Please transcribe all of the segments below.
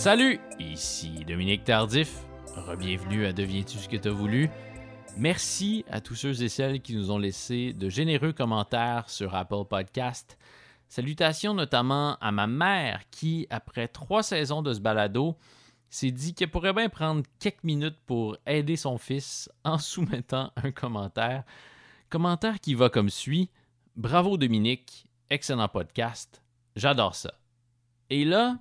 Salut, ici Dominique Tardif. Rebienvenue à Deviens-tu ce que t'as voulu? Merci à tous ceux et celles qui nous ont laissé de généreux commentaires sur Apple Podcast. Salutations notamment à ma mère qui, après trois saisons de ce balado, s'est dit qu'elle pourrait bien prendre quelques minutes pour aider son fils en soumettant un commentaire. Commentaire qui va comme suit. Bravo Dominique, excellent podcast, j'adore ça. Et là,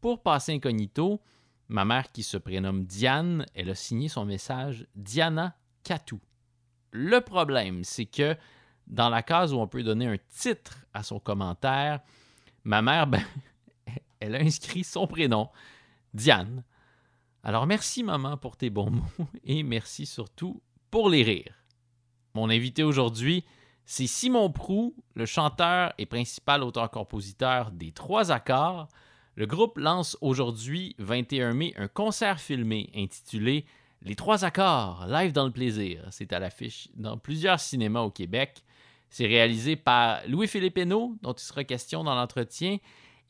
pour passer incognito, ma mère qui se prénomme Diane, elle a signé son message Diana Katou. Le problème, c'est que dans la case où on peut donner un titre à son commentaire, ma mère, ben, elle a inscrit son prénom, Diane. Alors merci maman pour tes bons mots et merci surtout pour les rires. Mon invité aujourd'hui, c'est Simon Prou, le chanteur et principal auteur-compositeur des Trois Accords. Le groupe lance aujourd'hui, 21 mai, un concert filmé intitulé Les Trois Accords, live dans le plaisir. C'est à l'affiche dans plusieurs cinémas au Québec. C'est réalisé par Louis-Philippe Hénaud, dont il sera question dans l'entretien.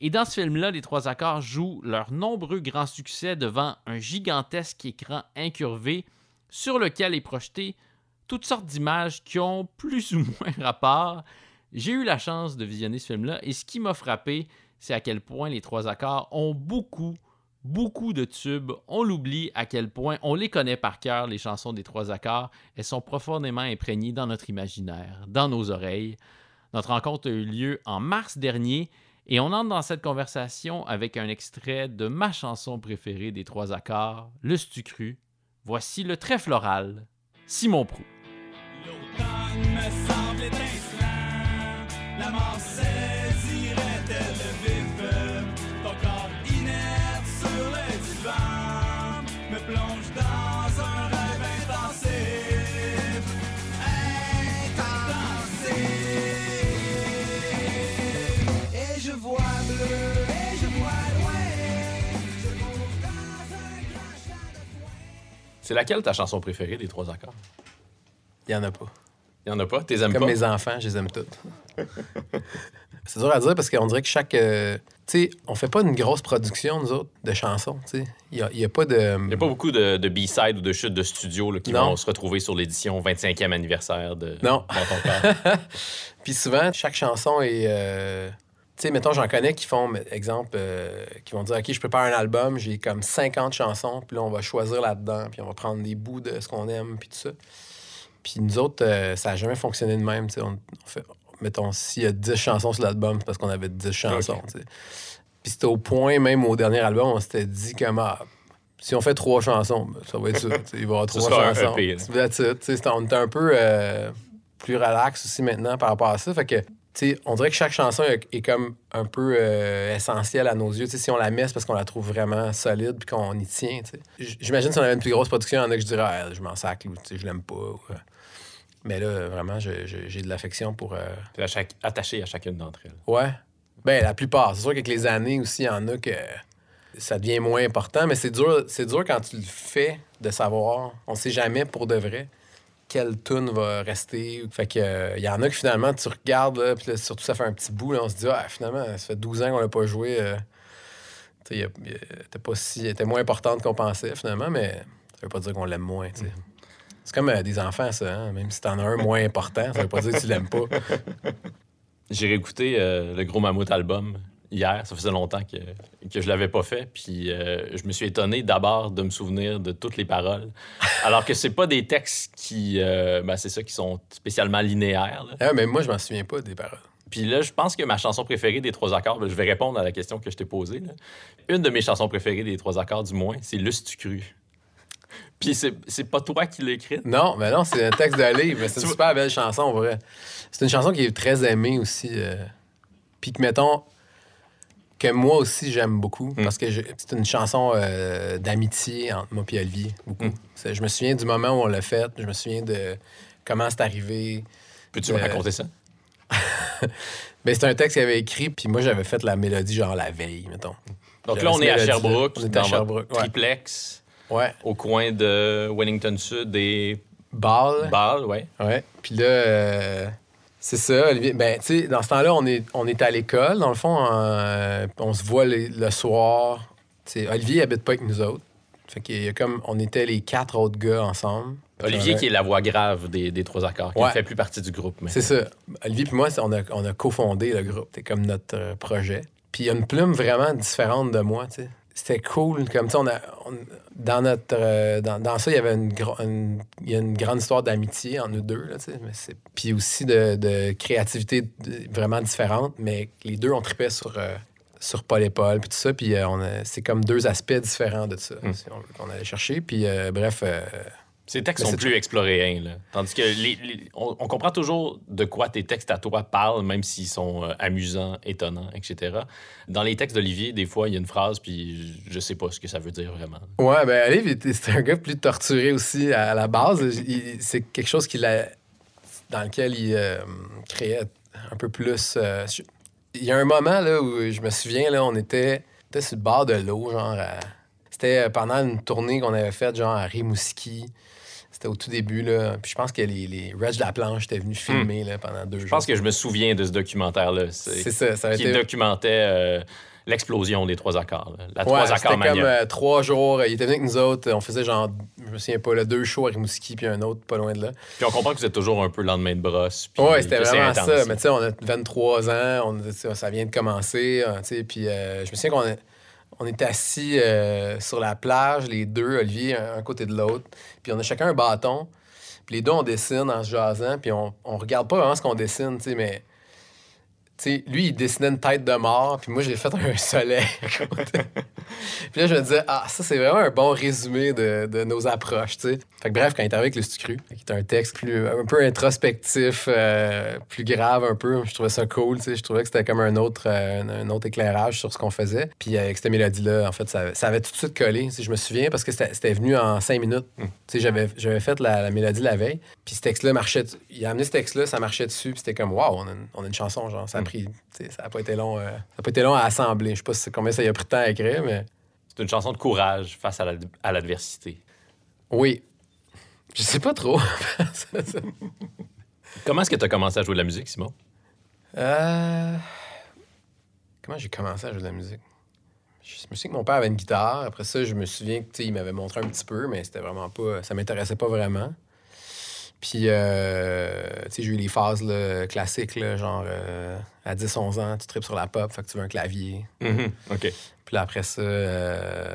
Et dans ce film-là, les trois accords jouent leurs nombreux grands succès devant un gigantesque écran incurvé sur lequel est projeté toutes sortes d'images qui ont plus ou moins rapport. J'ai eu la chance de visionner ce film-là et ce qui m'a frappé, c'est à quel point les trois accords ont beaucoup, beaucoup de tubes. On l'oublie à quel point on les connaît par cœur, les chansons des trois accords. Elles sont profondément imprégnées dans notre imaginaire, dans nos oreilles. Notre rencontre a eu lieu en mars dernier et on entre dans cette conversation avec un extrait de ma chanson préférée des trois accords, Le Stu Cru. Voici le très floral, Simon Prou. L'automne me semble étincelant, la C'est laquelle ta chanson préférée des trois accords? Il y en a pas. Il y en a pas? T'es aimes Comme pas? mes enfants, je les aime toutes. c'est dur à dire parce qu'on dirait que chaque. euh, tu sais, on fait pas une grosse production, nous autres, de chansons. Tu sais, il y a, pas de. Il n'y a pas beaucoup de, de B-side ou de chutes de studio là, qui Non. vont se retrouver sur l'édition 25e anniversaire de Non. Puis souvent, chaque chanson est. euh, Tu sais, mettons, j'en connais qui font, exemple, euh, qui vont dire OK, je prépare un album, j'ai comme 50 chansons, puis là, on va choisir là-dedans, puis on va prendre des bouts de ce qu'on aime, puis tout ça. Puis nous autres, euh, ça n'a jamais fonctionné de même. tu sais. On, on fait, mettons, s'il y a 10 chansons sur l'album, c'est parce qu'on avait 10 chansons. tu sais. Puis c'était au point, même au dernier album, on s'était dit comme ah, si on fait trois chansons, ben, ça va être ça. Il va y avoir trois chansons. On était un peu euh, plus relax aussi maintenant par rapport à ça. Fait que, on dirait que chaque chanson est, comme un peu euh, essentielle à nos yeux. Si on la met, c'est parce qu'on la trouve vraiment solide puis qu'on y tient. J'imagine si on avait une plus grosse production, il y en a que je dirais, ah, je m'en sac, ou je l'aime pas. ou, euh. Mais là, vraiment, j'ai de l'affection pour. euh, à chaque- attaché à chacune d'entre elles. Ouais. Ben, la plupart. C'est sûr qu'avec les années aussi, il y en a que ça devient moins important, mais c'est dur, c'est dur quand tu le fais de savoir. On sait jamais pour de vrai quelle tune va rester. Fait que euh, il y en a que finalement tu regardes, puis surtout ça fait un petit bout, on se dit ah finalement ça fait 12 ans qu'on l'a pas joué. euh, tu était pas si, moins importante qu'on pensait finalement, mais ça veut pas dire qu'on l'aime moins. C'est comme euh, des enfants, ça. hein. Même si t'en as un moins important, ça veut pas dire que tu l'aimes pas. J'ai réécouté euh, le Gros Mammouth album hier. Ça faisait longtemps que, que je l'avais pas fait. Puis euh, je me suis étonné d'abord de me souvenir de toutes les paroles. Alors que c'est pas des textes qui, euh, ben, c'est ça, qui sont spécialement linéaires. là. Ah, mais moi, je m'en souviens pas des paroles. Puis là, je pense que ma chanson préférée des trois accords, ben, je vais répondre à la question que je t'ai posée. là. Une de mes chansons préférées des trois accords, du moins, c'est Le tu cru. Puis c'est pas toi qui l'as écrite? Non, mais non, c'est un texte de livre. C'est une super belle chanson, en vrai. C'est une chanson qui est très aimée aussi. euh, Puis que, mettons, que moi aussi, j'aime beaucoup. Mm. Parce que c'est une chanson euh, d'amitié entre moi et Olivier, beaucoup. Mm. Je me souviens du moment où on l'a faite. Je me souviens de comment c'est arrivé. Peux-tu me Euh, raconter ça? Ben, c'est un texte qu'il avait écrit, puis moi, j'avais fait la mélodie genre la veille, mettons. Donc là, on est à. Sherbrooke, On est à dans votre Sherbrooke, triplex, Ouais. au coin de Wellington Sud et Ball. Bâle, ouais. Ouais. Puis là, euh, c'est ça, Olivier. Ben, tu sais, dans ce temps-là, on est, on est à l'école. Dans le fond, euh, on se voit les- le soir. Tu sais, Olivier habite pas avec nous autres. Fait qu'il y a comme, on était les quatre autres gars ensemble. Olivier, qui est la voix grave des, des trois accords, qui Ouais. ne fait plus partie du groupe. Mais... C'est ça. Olivier puis moi, c'est- on a, on a cofondé le groupe. C'était comme notre euh, projet. Puis il y a une plume vraiment différente de moi, tu sais. C'était cool. Comme, sais, on a, on- dans, notre, euh, dans, dans ça, il y avait une, une- il y a une grande histoire d'amitié entre nous deux, là, tu sais. Mais c'est- Puis aussi de, de créativité de- vraiment différente. Mais les deux, on tripait sur, euh, sur Paul et Paul, puis tout ça. Puis euh, on a- c'est comme deux aspects différents de ça, Mm. si on allait chercher. Puis euh, bref... Ces textes sont c'est plus exploréens. Là. Tandis que les- les- on, on comprend toujours de quoi tes textes à toi parlent, même s'ils sont euh, amusants, étonnants, etc. Dans les textes d'Olivier, des fois, il y a une phrase, puis je sais pas ce que ça veut dire vraiment. Ouais, ben était- c'était un gars plus torturé aussi à la base. C'est quelque chose qu'il a, dans lequel il euh, créait un peu plus. euh, il y a un moment là, où je me souviens, là, on était, on était sur le bord de l'eau, genre. à- C'était pendant une tournée qu'on avait faite, genre à Rimouski. C'était au tout début, là. Puis je pense que les, les Reg de la planche étaient venus filmer là, pendant deux jours. Je pense que je me souviens de ce documentaire-là. C'est ça, ça a qui été. documentait euh, l'explosion des trois accords. là. La Ouais, trois c'était accords comme mania. euh, trois jours. Il était venu avec nous autres. On faisait genre, je me souviens pas, là, deux shows à Rimouski, puis un autre pas loin de là. Puis on comprend que vous êtes toujours un peu lendemain de brosse. puis Ouais, c'était vraiment ça. Mais tu sais, on a 23 ans, on, ça vient de commencer. hein, tu sais, Puis euh, je me souviens qu'on est- on était assis euh, sur la plage, les deux, Olivier, un, côté de l'autre. Puis on a chacun un bâton. Puis les deux, on dessine en se jasant. Puis on, on regarde pas vraiment ce qu'on dessine, tu sais, mais. Lui, il dessinait une tête de mort, puis moi, j'ai fait un soleil. Puis là, je me disais, ah, ça, c'est vraiment un bon résumé de, de nos approches, tu sais. Fait que bref, quand il est arrivé avec le Stucru, qui est un texte plus, un peu introspectif, euh, plus grave un peu, je trouvais ça cool, tu sais. Je trouvais que c'était comme un autre, euh, un, autre éclairage sur ce qu'on faisait. Puis avec cette mélodie-là, en fait, ça, ça avait tout de suite collé, sais, je me souviens, parce que c'était venu en cinq minutes. Tu sais, j'avais fait la, la mélodie la veille, puis ce texte-là marchait, il a amené ce texte-là, ça marchait dessus, puis c'était comme, waouh, on, a une- on a une chanson, genre, ça a pris, tu sais, ça a pas été long, euh, ça a pas été long à assembler. Je sais pas si- combien ça y a pris de temps à écrire, mais C'est une chanson de courage face à la- à l'adversité. oui. Je sais pas trop. Comment est-ce que tu as commencé à jouer de la musique, Simon? Euh, Comment j'ai commencé à jouer de la musique? Je me souviens que mon père avait une guitare. Après ça, je me souviens que, tu sais, il m'avait montré un petit peu, mais c'était vraiment pas... Ça m'intéressait pas vraiment. Puis, euh, tu sais, j'ai eu les phases là, classiques, là, genre euh, à 10-11 ans, tu tripes sur la pop, fait que tu veux un clavier. OK. Puis là, après ça, euh,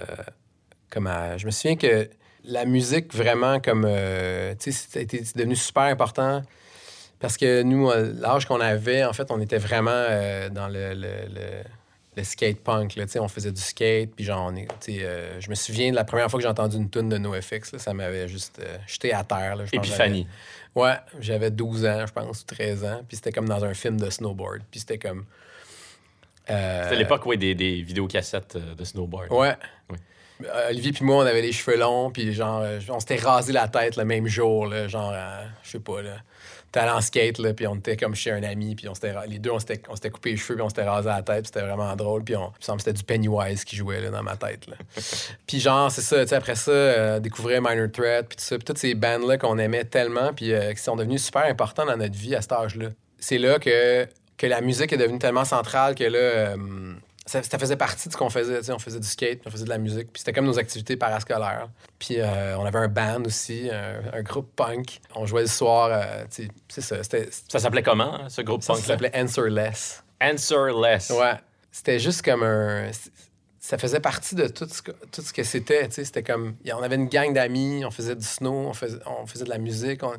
comme à- je me souviens que la musique, vraiment, comme. euh, tu sais, c'était devenu super important parce que nous, l'âge qu'on avait, en fait, on était vraiment euh, dans le, le, le- le skate punk. Là, tu sais, on faisait du skate, puis genre, on est, euh, je me souviens de la première fois que j'ai entendu une tune de NoFX, là, ça m'avait juste euh, jeté à terre. Là, Épiphanie. Ouais, j'avais 12 ans, je pense, ou 13 ans, puis c'était comme dans un film de snowboard, puis c'était comme. Euh, C'était l'époque ouais, des, des vidéocassettes euh, de snowboard. Ouais. Euh, Olivier puis moi, on avait les cheveux longs, puis genre, euh, on s'était rasé la tête le même jour, là, genre, à- je sais pas, là. T'es allé en skate, là, puis on était comme chez un ami, puis on s'était, les deux, on s'était, on s'était coupé les cheveux, puis on s'était rasé la tête, c'était vraiment drôle, puis on, semble que c'était du Pennywise qui jouait, là, dans ma tête, là. puis genre, c'est ça, tu sais, après ça, euh, découvrir Minor Threat, puis tout ça, puis toutes ces bands-là qu'on aimait tellement, puis euh, qui sont devenus super importants dans notre vie à cet âge-là. C'est là que, que la musique est devenue tellement centrale que là... euh, ça, ça faisait partie de ce qu'on faisait. On faisait du skate, on faisait de la musique. Puis c'était comme nos activités parascolaires. Puis euh, on avait un band aussi, un, un groupe punk. On jouait le soir. euh, c'est ça. Ça s'appelait comment, hein, ce groupe ça, punk ça s'appelait Answerless. Answerless. Ouais. C'était juste comme un. Ça faisait partie de tout ce que, tout ce que c'était. tu sais, C'était comme. On avait une gang d'amis, on faisait du snow, on faisait, on faisait de la musique. on-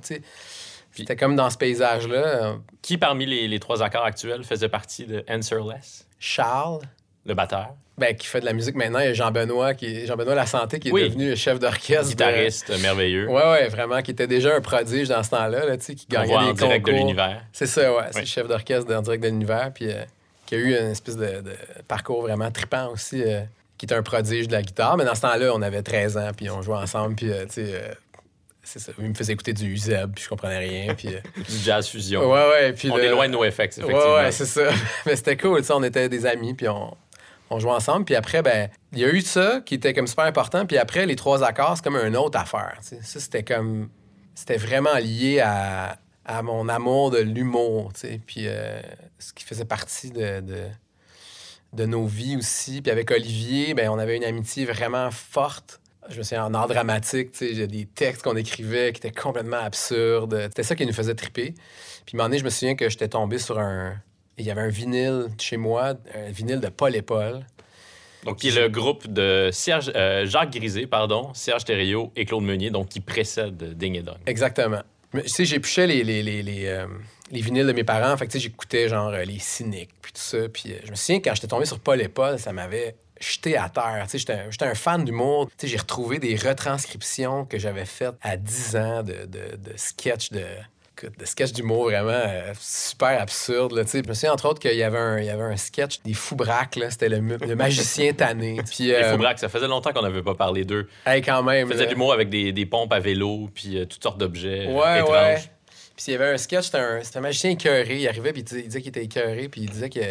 C'était comme dans ce paysage-là. euh, Qui parmi les, les trois accords actuels faisait partie de Answerless? Charles, Le batteur, ben, qui fait de la musique maintenant, il y a Jean-Benoît, qui est, Jean-Benoît La Santé, qui est Oui. devenu chef d'orchestre. de- guitariste merveilleux. Ouais, ouais, vraiment, qui était déjà un prodige dans ce temps-là, là, tu sais, qui On gagnait voit des en direct de concours. l'univers. C'est ça, ouais. C'est Oui. chef d'orchestre en direct de l'univers, puis euh, qui a eu une espèce de, de parcours vraiment trippant aussi, euh, qui était un prodige de la guitare. Mais dans ce temps-là, on avait 13 ans, puis on jouait ensemble, puis, euh, tu sais, euh, c'est ça. Il me faisait écouter du Uzeb, puis je comprenais rien, puis... euh, Du jazz fusion. ouais, ouais, puis... On le- est loin de NoFX, effectivement. Ouais, ouais, c'est ça. Mais c'était cool, tu sais, on était des amis, puis on, on jouait ensemble. Puis après, ben, il y a eu ça qui était comme super important. Puis après, les trois accords, c'est comme une autre affaire. Ça, c'était comme. C'était vraiment lié à, à mon amour de l'humour, tu sais. Puis euh, ce qui faisait partie de. de de nos vies aussi. Puis avec Olivier, ben, on avait une amitié vraiment forte. Je me souviens, en art dramatique, tu sais, j'ai des textes qu'on écrivait qui étaient complètement absurdes. C'était ça qui nous faisait triper. Puis un moment donné, je me souviens que j'étais tombé sur un... Il y avait un vinyle chez moi, un vinyle de Paul et Paul. Donc, qui est le groupe de Serge, euh, Jacques Grisé, pardon, Serge Thériault et Claude Meunier, donc qui précède Ding et Dong. Exactement. Tu sais, j'épluchais les, les, les, les, euh, les vinyles de mes parents. Fait que, tu sais, j'écoutais, genre, euh, les cyniques, puis tout ça. Puis euh, je me souviens, quand j'étais tombé sur Paul et Paul, ça m'avait jeté à terre. Tu sais, j'étais un- un fan d'humour. Tu sais, j'ai retrouvé des retranscriptions que j'avais faites à 10 ans de, de, de sketchs de... De sketchs d'humour vraiment euh, super absurdes. là. Je me souviens entre autres qu'il y avait un, il y avait un sketch des fous braques. là. C'était le, magicien tanné. Puis, Les euh, Foubraques, ça faisait longtemps qu'on n'avait pas parlé d'eux. hey, quand même. Ils faisaient là. de l'humour avec des, des pompes à vélo, puis euh, toutes sortes d'objets Ouais, étranges. ouais. Puis il y avait un sketch, c'était un, un magicien écœuré. Il arrivait, puis il disait, il disait qu'il était écœuré, puis il disait qu'il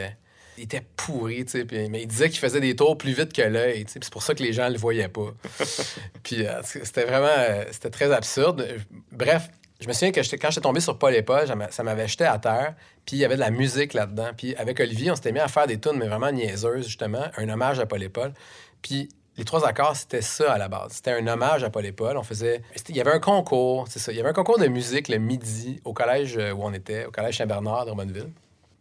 il était pourri, tu sais. puis- Mais il disait qu'il faisait des tours plus vite que l'œil, tu sais. puis c'est pour ça que les gens le voyaient pas. puis euh, c'était vraiment... euh, C'était très absurde. Bref, je me souviens que quand j'étais tombé sur Paul et Paul, ça m'a- ça m'avait jeté à terre. Puis il y avait de la musique là-dedans. Puis avec Olivier, on s'était mis à faire des tunes, mais vraiment niaiseuses, justement. Un hommage à Paul et Paul. Puis les trois accords, c'était ça à la base. C'était un hommage à Paul et Paul. On faisait. Il y avait un concours, c'est ça. Il y avait un concours de musique le midi au collège euh, où on était, au collège Saint-Bernard de Drummondville.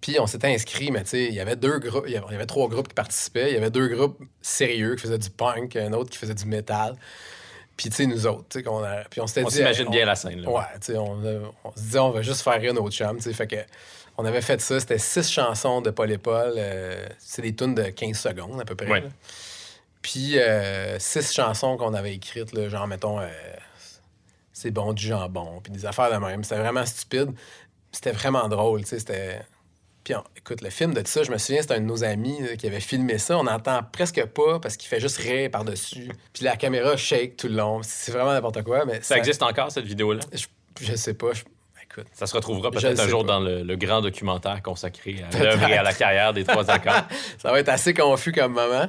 Puis on s'était inscrit, mais tu sais, il y avait deux groupes, il y avait, trois groupes qui participaient. Il y avait deux groupes sérieux qui faisaient du punk, un autre qui faisait du métal. Puis tu sais, nous autres, tu sais, qu'on a- puis on s'était On dit. s'imagine on- bien la scène. là. Ouais, tu sais, on, a- on se disait, on va juste faire rire notre chum, tu sais. Fait que, on avait fait ça. C'était six chansons de Paul et Paul. euh, c'est des tunes de 15 secondes, à peu près. Ouais. Puis, euh, six chansons qu'on avait écrites, là, genre, mettons, euh, c'est bon du jambon, puis des affaires de même. C'était vraiment stupide. C'était vraiment drôle, tu sais. C'était. Puis, on- écoute, le film de ça, je me souviens, c'était un de nos amis là, qui avait filmé ça. On n'entend presque pas parce qu'il fait juste rire par-dessus. Puis la caméra shake tout le long. C'est vraiment n'importe quoi, mais Ça existe encore, cette vidéo-là? Je, je sais pas. je- écoute. Ça se retrouvera peut-être un jour pas. dans le, le grand documentaire consacré à l'œuvre et à la carrière des trois accords. Ça va être assez confus comme moment.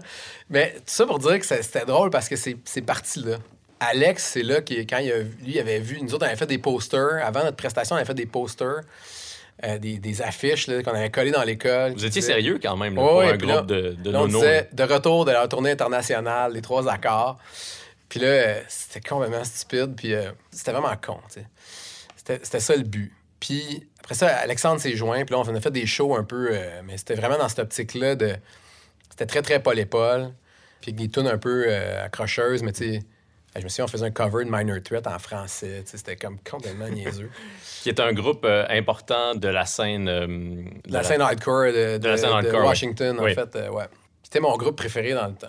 Mais tout ça pour dire que c'était drôle parce que c'est c'est parti là. Alex, c'est là qui, quand il a, lui il avait vu, nous autres, on avait fait des posters. Avant notre prestation, on avait fait des posters, euh, des, des affiches qu'on avait collées dans l'école. Vous étiez sérieux quand même là, Ouais, pour ouais, un groupe là- de, de Là, on disait de retour de la tournée internationale, les trois accords. Puis là, euh, c'était complètement stupide. Puis euh, c'était vraiment con. C'était ça le but. Puis après ça, Alexandre s'est joint. Puis là, on a fait des shows un peu. mais c'était vraiment dans cette optique-là de. C'était très, très Paul et Paul. Puis avec des tunes un peu accrocheuses, mais tu sais. Je me souviens, on faisait un cover de Minor Threat en français. C'était comme complètement niaiseux. Qui est un groupe euh, important de la scène. euh, de La scène hardcore de, de- la scène de hardcore, oui. Washington, en fait. euh, ouais. C'était mon groupe préféré dans le temps.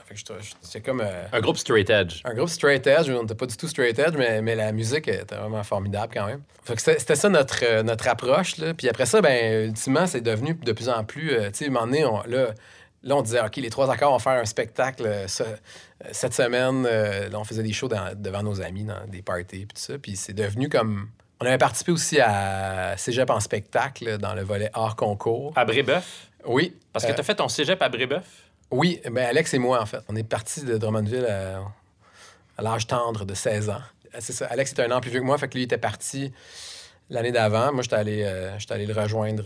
C'était comme. Un groupe straight edge. un groupe straight edge, on n'était pas du tout straight edge, mais, mais la musique était vraiment formidable quand même. C'était ça notre, notre approche. Là. Puis après ça, ben, ultimement, c'est devenu de plus en plus. tu sais, à un moment donné, on, là, là, on disait, OK, les trois accords vont faire un spectacle euh, ce- euh, cette semaine. euh, là, on faisait des shows dans- devant nos amis, dans des parties, puis tout ça. Puis c'est devenu comme. On avait participé aussi à Cégep en spectacle, dans le volet hors concours. À Brébeuf? Oui. Parce que euh, tu as fait ton cégep à Brébeuf? oui, ben Alex et moi, en fait. On est partis de Drummondville à, à l'âge tendre de 16 ans. C'est ça. Alex était un an plus vieux que moi, fait que lui il était parti l'année d'avant. Moi, j'étais allé, euh, allé le rejoindre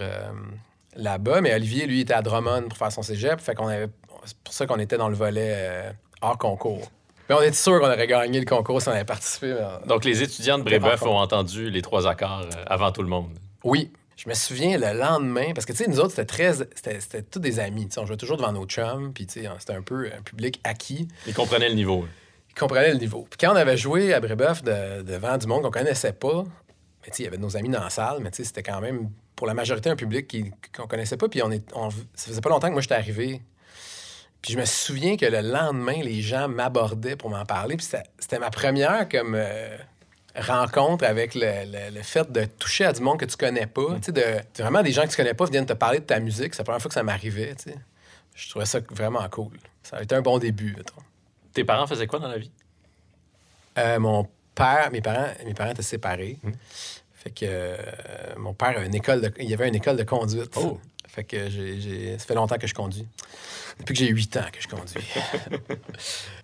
là-bas, mais Olivier, lui, était à Drummond pour faire son cégep. Fait qu'on avait... C'est pour ça qu'on était dans le volet euh, hors concours. Mais on était sûr qu'on aurait gagné le concours si on avait participé. Donc, les étudiants de Brébeuf ont entendu les trois accords euh, avant tout le monde. Oui. Je me souviens le lendemain, parce que, tu sais, nous autres, c'était très... C'était, c'était tous des amis. tu sais, On jouait toujours devant nos chums, puis, tu sais, c'était un peu un public acquis. Ils comprenaient le niveau. Ils comprenaient le niveau. Puis quand on avait joué à Brébeuf de- devant du monde qu'on connaissait pas, mais tu sais, il y avait nos amis dans la salle, mais tu sais, c'était quand même pour la majorité un public qu'on connaissait pas. Puis on est, on- ça faisait pas longtemps que moi j'étais arrivé. Puis je me souviens que le lendemain, les gens m'abordaient pour m'en parler. Puis c'était- ma première comme euh, rencontre avec le, le- le fait de toucher à du monde que tu connais pas. Tu sais, de vraiment des gens que tu connais pas viennent te parler de ta musique. C'est la première fois que ça m'arrivait. Tu sais. Je trouvais ça vraiment cool. Ça a été un bon début, mettons. Tes parents faisaient quoi dans la vie? Euh, mon père, mes parents, mes parents étaient séparés. Hmm. Fait que euh, mon père avait une école de, il y avait une école de conduite. Oh. Fait que j'ai, ça fait longtemps que je conduis. Depuis que j'ai 8 ans que je conduis.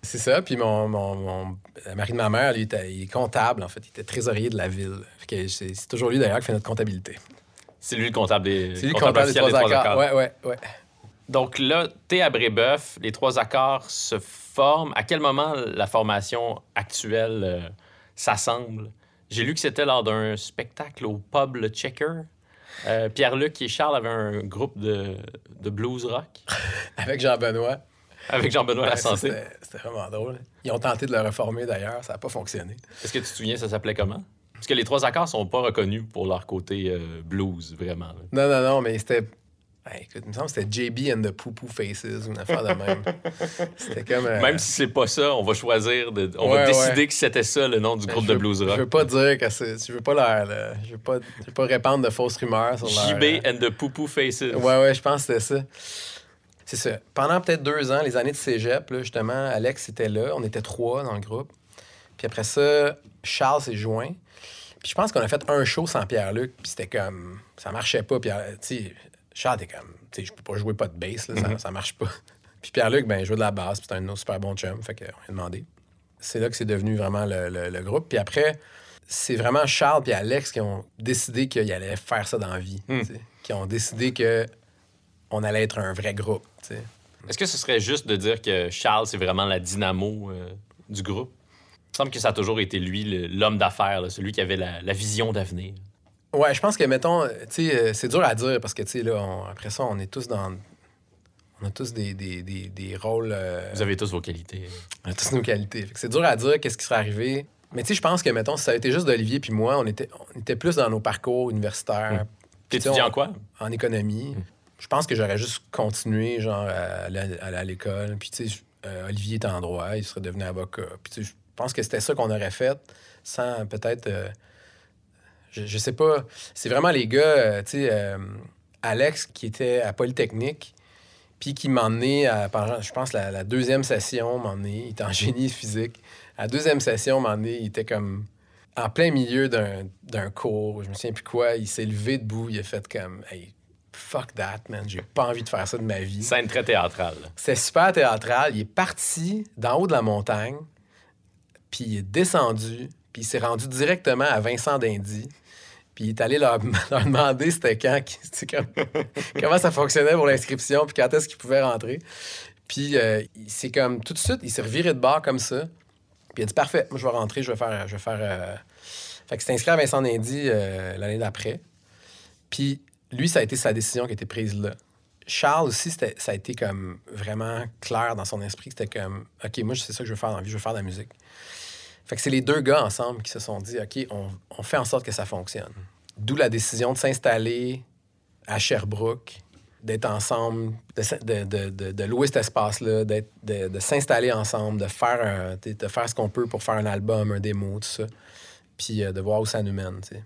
c'est ça. Puis mon, mon, mon- le mari de ma mère, lui, était- il est comptable, en fait. Il était trésorier de la ville. Fait que c'est, toujours lui, d'ailleurs, qui fait notre comptabilité. C'est lui le comptable des, C'est lui le comptable comptable des trois accords. Ouais, ouais, ouais. Donc là, t'es à Brébeuf, les trois accords se forment. À quel moment la formation actuelle euh, s'assemble? J'ai lu que c'était lors d'un spectacle au pub Le Checker. Euh, Pierre-Luc et Charles avaient un groupe de, de blues rock Avec Jean-Benoît. avec Jean-Benoît Ouais, La Santé. C'était vraiment drôle. Ils ont tenté de le reformer d'ailleurs, ça n'a pas fonctionné. Est-ce que tu te souviens, ça s'appelait comment? Parce que les trois accords sont pas reconnus pour leur côté euh, blues, vraiment. Non, non, non, mais c'était. Ouais, écoute, il me semble que c'était JB and the Poo Poo Faces ou une affaire de même. c'était comme. euh, Même si c'est pas ça, on va choisir, de, on Ouais, va décider ouais. que c'était ça le nom du ben, groupe je de blues Je rock. veux pas dire que c'est. Je veux pas leur. le- Je veux pas, je veux pas répandre de fausses rumeurs sur leur. JB and the Poo Poo Faces. Ouais, ouais, je pense que c'était ça. C'est ça. Pendant peut-être deux ans, les années de cégep, là, justement, Alex était là. On était trois dans le groupe. Puis après ça, Charles s'est joint. Puis je pense qu'on a fait un show sans Pierre-Luc. Puis c'était comme. Ça marchait pas. Pierre, tu sais, Charles était comme. Tu sais, je peux pas jouer pas de bass, là, ça, ça marche pas. Puis Pierre-Luc, ben, il jouait de la basse. Puis c'était un autre super bon chum. Fait qu'on lui a demandé. C'est là que c'est devenu vraiment le, le- le groupe. Puis après, c'est vraiment Charles et Alex qui ont décidé qu'ils allaient faire ça dans la vie. sais. Qui ont décidé que on allait être un vrai groupe. tu sais. Est-ce que ce serait juste de dire que Charles, c'est vraiment la dynamo euh, du groupe? Il me semble que ça a toujours été lui, l'homme d'affaires, celui qui avait la, la vision d'avenir. Ouais, je pense que, mettons, euh, tu sais, euh, c'est dur à dire parce que, tu sais, là, on- après ça, on est tous dans. On a tous des, des, des, des rôles. euh, Vous avez tous vos qualités. on a tous nos qualités. C'est dur à dire qu'est-ce qui serait arrivé. Mais tu sais, je pense que, mettons, si ça avait été juste d'Olivier puis moi, on était, on était plus dans nos parcours universitaires. Sais, T'étudies en quoi? en économie. Je pense que j'aurais juste continué, genre, à aller à, à l'école. Puis, tu sais, euh, Olivier est en droit, il serait devenu avocat. Puis, tu sais, je pense que c'était ça qu'on aurait fait sans peut-être. euh, je, je sais pas. C'est vraiment les gars, euh, tu sais, euh, Alex qui était à Polytechnique, puis qui m'a emmené, à, pendant, je pense, la, la deuxième session, m'a emmené, il était en génie physique. À la deuxième session, m'a emmené, il était comme en plein milieu d'un cours, je me souviens plus quoi, il s'est levé debout, il a fait comme Hey, fuck that, man, j'ai pas envie de faire ça de ma vie. Scène très théâtrale. C'était super théâtral. Il est parti d'en haut de la montagne, puis il est descendu, puis il s'est rendu directement à Vincent d'Indy. Puis il est allé leur, leur demander c'était quand, comment ça fonctionnait pour l'inscription, puis quand est-ce qu'il pouvait rentrer. Puis euh, il s'est comme tout de suite, il s'est reviré de bord comme ça. Puis il a dit parfait, moi je vais rentrer, je vais faire. Je faire euh, Fait que c'est inscrit à Vincent d'Indy euh, l'année d'après. Puis lui, ça a été sa décision qui a été prise là. Charles aussi, ça a été comme vraiment clair dans son esprit. C'était comme, OK, moi, c'est ça que je veux faire dans la vie, je veux faire de la musique. Fait que c'est les deux gars ensemble qui se sont dit, OK, on, fait en sorte que ça fonctionne. D'où la décision de s'installer à Sherbrooke, d'être ensemble, de, louer cet espace-là, de, s'installer ensemble, de faire, un- de faire ce qu'on peut pour faire un album, un démo, tout ça. Puis euh, de voir où ça nous mène, tu sais.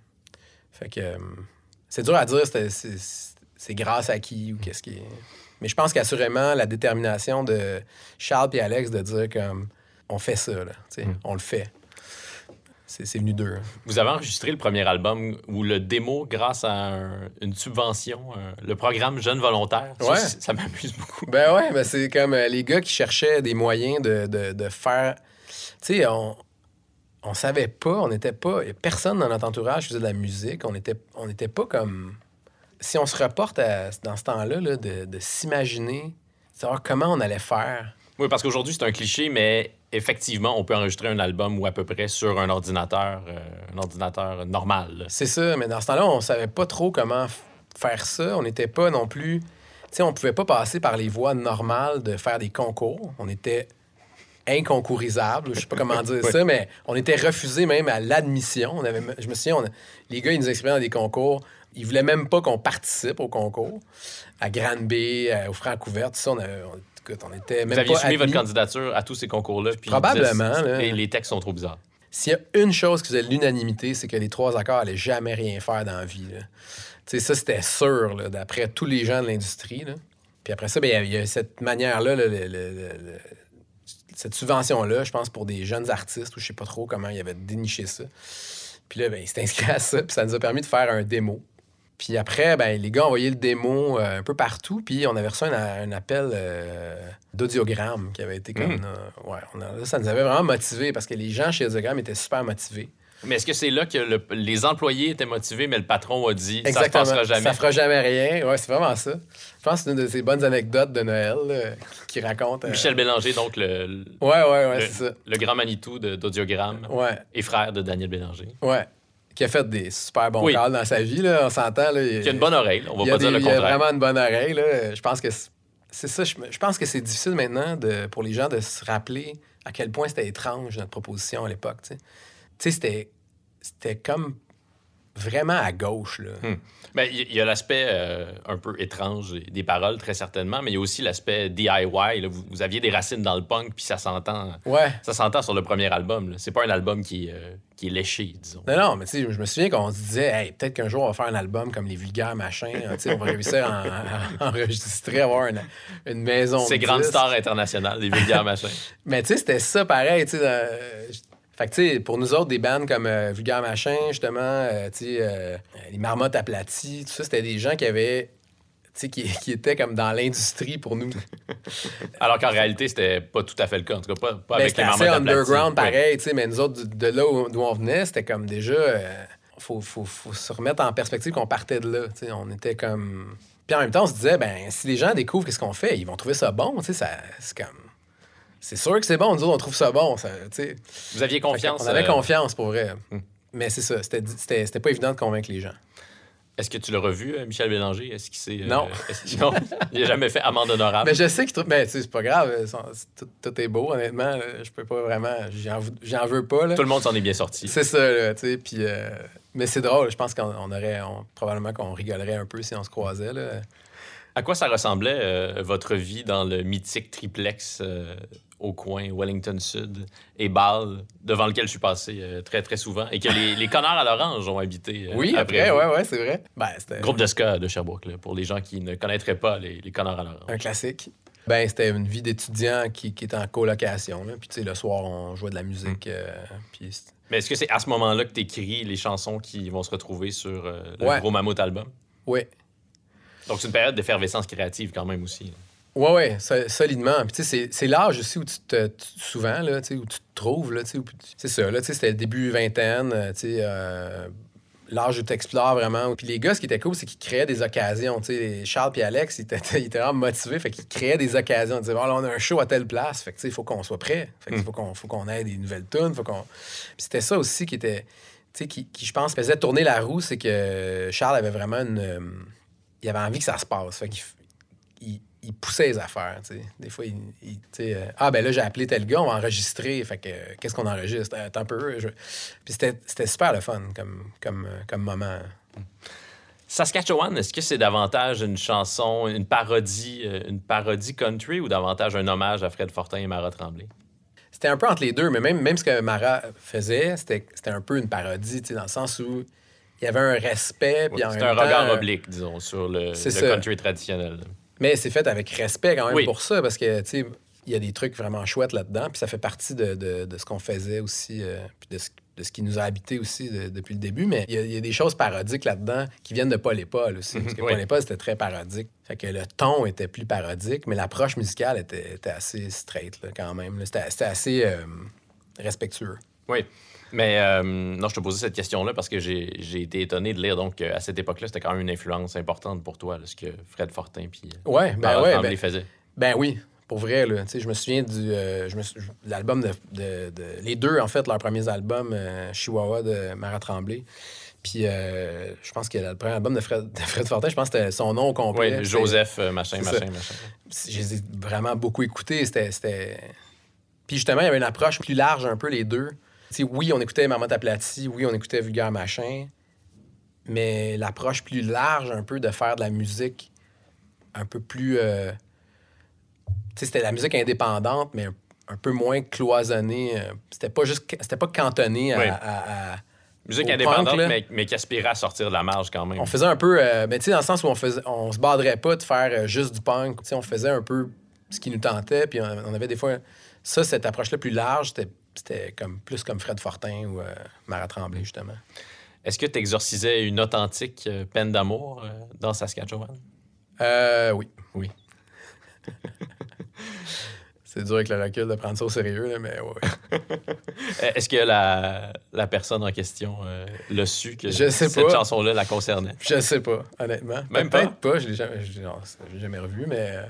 Fait que euh, c'est dur à dire c'est grâce à qui ou qu'est-ce qui est. Mais je pense qu'assurément, la détermination de Charles et Alex de dire comme on fait ça, là, sais, on le fait. C'est c'est venu d'eux. hein. Vous avez enregistré le premier album ou le démo grâce à un- une subvention, euh, le programme Jeunes Volontaires? Ça, Ouais. ça m'amuse beaucoup. Ben ouais, ben c'est comme euh, les gars qui cherchaient des moyens de, de- de faire. Tu sais, on, on savait pas, on n'était pas. Personne dans notre entourage faisait de la musique. On était, on n'était pas comme. Si on se reporte à- dans ce temps-là, là, de, de s'imaginer, savoir comment on allait faire. Oui, parce qu'aujourd'hui, c'est un cliché, mais effectivement, on peut enregistrer un album ou à peu près sur un ordinateur, euh, un ordinateur normal. C'est ça, mais dans ce temps-là, on savait pas trop comment faire ça. On n'était pas non plus. Tu sais, on pouvait pas passer par les voies normales de faire des concours. On était inconcourisable, je sais pas comment dire ça, mais on était refusé même à l'admission. On avait, je me souviens, on les gars, ils nous inscrivaient dans des concours. Ils voulaient même pas qu'on participe au concours. À Granby, euh, au Francouvert, tout ça, on, avait- on- écoute, on était Vous même aviez pas soumis votre candidature à tous ces concours-là. puis Probablement, ils là. Et les textes sont trop bizarres. S'il y a une chose qui faisait l'unanimité, c'est que les trois accords allaient jamais rien faire dans la vie. là. Tu sais, ça, c'était sûr, là, d'après tous les gens de l'industrie. là. Puis après ça, ben, il y a- il y, a cette manière-là, cette subvention-là, je pense, pour des jeunes artistes, ou je sais pas trop comment il avait déniché ça. Puis là, ben, il s'est inscrit à ça, puis ça nous a permis de faire un démo. Puis après, ben, les gars ont envoyé le démo euh, un peu partout, puis on avait reçu un, un appel euh, d'audiogramme qui avait été comme... Mm. euh, ouais, on a- là, ça nous avait vraiment motivés parce que les gens chez Audiogramme étaient super motivés. Mais est-ce que c'est là que le- les employés étaient motivés, mais le patron a dit Exactement. ça passera jamais? Ça fera jamais rien. Ouais, c'est vraiment ça. Je pense que c'est une de ces bonnes anecdotes de Noël qui raconte. euh, Michel Bélanger, donc le, le, Ouais, ouais, ouais, le- c'est ça. le grand Manitou d'audiogramme Ouais, et frère de Daniel Bélanger. ouais. Qui a fait des super bons Oui. calls dans sa vie, là, on s'entend. Qui a une bonne oreille, on va il pas dire le il y a contraire. vraiment une bonne oreille. Là. Je pense que c'est ça. Je, je pense que c'est difficile maintenant de, pour les gens de se rappeler à quel point c'était étrange notre proposition à l'époque. Tu sais, c'était c'était comme vraiment à gauche. Là. Hmm. Ben, Il y, a l'aspect euh, un peu étrange des paroles, très certainement, mais il y a aussi l'aspect DIY. là. Vous, vous aviez des racines dans le punk, puis ça s'entend. Ouais. Ça s'entend sur le premier album. là. C'est pas un album qui, euh, qui est léché, disons. Non, non, mais tu sais, je me souviens qu'on se disait, hey, peut-être qu'un jour on va faire un album comme les vulgaires machins. hein, on va réussir à, en- à enregistrer, avoir une, une maison. Ces de grandes disques. stars internationales, des vulgaires machins. Mais tu sais, c'était ça pareil, tu sais. dans- Fait que, tu sais, pour nous autres, des bands comme euh, Vulgaire Machin, justement, euh, tu sais, euh, les Marmottes aplaties, tout ça, c'était des gens qui avaient. Tu sais, qui, qui étaient comme dans l'industrie pour nous. Alors qu'en réalité, c'était pas tout à fait le cas. En tout cas, pas, pas Mais avec les assez marmottes aplaties. underground, Ouais. pareil, tu sais, mais nous autres, de là où- d'où on venait, c'était comme déjà. euh, faut, faut, faut se remettre en perspective qu'on partait de là, tu sais. On était comme. Puis en même temps, on se disait, ben, si les gens découvrent qu'est-ce qu'on fait, ils vont trouver ça bon, ça- c'est comme. C'est sûr que c'est bon, nous autres, on trouve ça bon, ça, tu sais. Vous aviez confiance. On avait euh, confiance pour vrai. Hmm. Mais c'est ça, c'était- c'était c'était pas évident de convaincre les gens. Est-ce que tu l'as revu, euh, Michel Bélanger? Est-ce qu'il s'est. euh, Non. non? Il a jamais fait amende honorable. Mais je sais que mais tu sais, c'est pas grave, tout, tout est beau, honnêtement. là. Je peux pas vraiment. J'en veux pas. Là. Tout le monde s'en est bien sorti. C'est ça, là, tu sais. Puis, euh, mais c'est drôle, je pense qu'on on aurait. on- probablement qu'on rigolerait un peu si on se croisait. Là. À quoi ça ressemblait euh, votre vie dans le mythique triplex au coin Wellington Sud et Bâle, devant lequel je suis passé euh, très très souvent et que les, les connards à l'orange ont habité euh, Oui, après, vous. ouais, ouais, c'est vrai. Ben, Groupe de ska de Sherbrooke, là, pour les gens qui ne connaîtraient pas les, les connards à l'orange. un classique. Ben, c'était une vie d'étudiant qui, qui était en colocation. Là. Puis, tu sais, le soir, on jouait de la musique. euh, puis Mais est-ce que c'est à ce moment-là que tu écris les chansons qui vont se retrouver sur le Ouais. Gros Mammouth album? ouais. Donc c'est une période d'effervescence créative quand même aussi. là. Ouais, ouais, so- solidement. Puis, tu sais, c'est- l'âge aussi où tu te. tu- souvent, là, tu sais, où tu te trouves, là, tu sais. C'est ça, là, tu sais, c'était le début vingtaine, euh, tu sais. euh, L'âge où tu explores vraiment. Puis les gars, ce qui était cool, c'est qu'ils créaient des occasions. Tu sais, Charles et Alex, ils étaient, ils étaient vraiment motivés. Fait qu'ils créaient des occasions. Ils disaient, oh, là, on a un show à telle place. Fait que, tu sais, il faut qu'on soit prêt. Fait qu'il faut qu'on faut qu'on ait des nouvelles tunes. Faut qu'on... Puis c'était ça aussi qui était. Tu sais, qui, qui, je pense, faisait tourner la roue. C'est que Charles avait vraiment une. euh, il avait envie que ça se passe. Fait qu'il il, poussait les affaires. Des fois, il, il- euh, ah, ben là, j'ai appelé tel gars, on va enregistrer. Fait que, euh, qu'est-ce qu'on enregistre? Euh, Attends un peu. je- Puis c'était, c'était super le fun comme, comme, comme moment. Saskatchewan, est-ce que c'est davantage une chanson, une parodie, une parodie country ou davantage un hommage à Fred Fortin et Mara Tremblay? C'était un peu entre les deux, mais même, même ce que Mara faisait, c'était, c'était un peu une parodie, dans le sens où il y avait un respect. C'est même un temps, regard oblique, disons, sur le, le country traditionnel. Mais c'est fait avec respect quand même Oui. pour ça, parce que, tu sais, il y a des trucs vraiment chouettes là-dedans, puis ça fait partie de, de- de ce qu'on faisait aussi, euh, puis de ce, de ce qui nous a habité aussi de- depuis le début. Mais il y, a- il y a des choses parodiques là-dedans qui viennent de Paul et Paul aussi, parce que Oui. Paul et Paul, c'était très parodique. Fait que le ton était plus parodique, mais l'approche musicale était, était assez straight, là, quand même. c'était assez euh, respectueux. Oui. Mais euh, non, je te posais cette question-là parce que j'ai j'ai été étonné de lire donc qu'à cette époque-là, c'était quand même une influence importante pour toi, là, ce que Fred Fortin puis euh, Ouais, ben ouais, ben- faisaient. Ben oui, pour vrai, là. Tu sais, je me souviens du. euh, l'album de, de- de- Les deux, en fait, leurs premiers albums, euh, Chihuahua de Mara Tremblay. Puis euh, je pense que le premier album de Fred, de Fred Fortin, je pense que c'était son nom au complet. Oui, Joseph, euh, machin, machin, machin. Je les ai vraiment beaucoup écoutés. C'était. c'était- Puis justement, il y avait une approche plus large un peu, les deux. Sais, oui, on écoutait Marmotte aplatie, oui, on écoutait Vulgaire Machin, mais l'approche plus large un peu de faire de la musique un peu plus. euh, Tu sais, c'était la musique indépendante, mais un, peu moins cloisonnée. euh, C'était pas juste. C'était pas cantonné à- Oui. à- à Musique indépendante, punk, mais, mais qui aspirait à sortir de la marge quand même. On faisait un peu, euh, mais tu sais, dans le sens où on, faisait, on se badrait pas de faire euh, juste du punk. Sais, on faisait un peu ce qui nous tentait, puis on, on avait des fois. Ça, cette approche-là plus large, c'était, c'était comme, plus comme Fred Fortin ou euh, Mara Tremblay, justement. Est-ce que tu exorcisais une authentique euh, peine d'amour euh, dans Saskatchewan? Euh, oui. Oui. c'est dur avec le recul de prendre ça au sérieux, là, mais ouais. Est-ce que la, la personne en question euh, l'a su que Je sais cette pas. chanson-là la concernait? Je sais pas, honnêtement. Même Peut-être pas, je l'ai jamais, l'ai- non, je l'ai jamais revu, mais euh,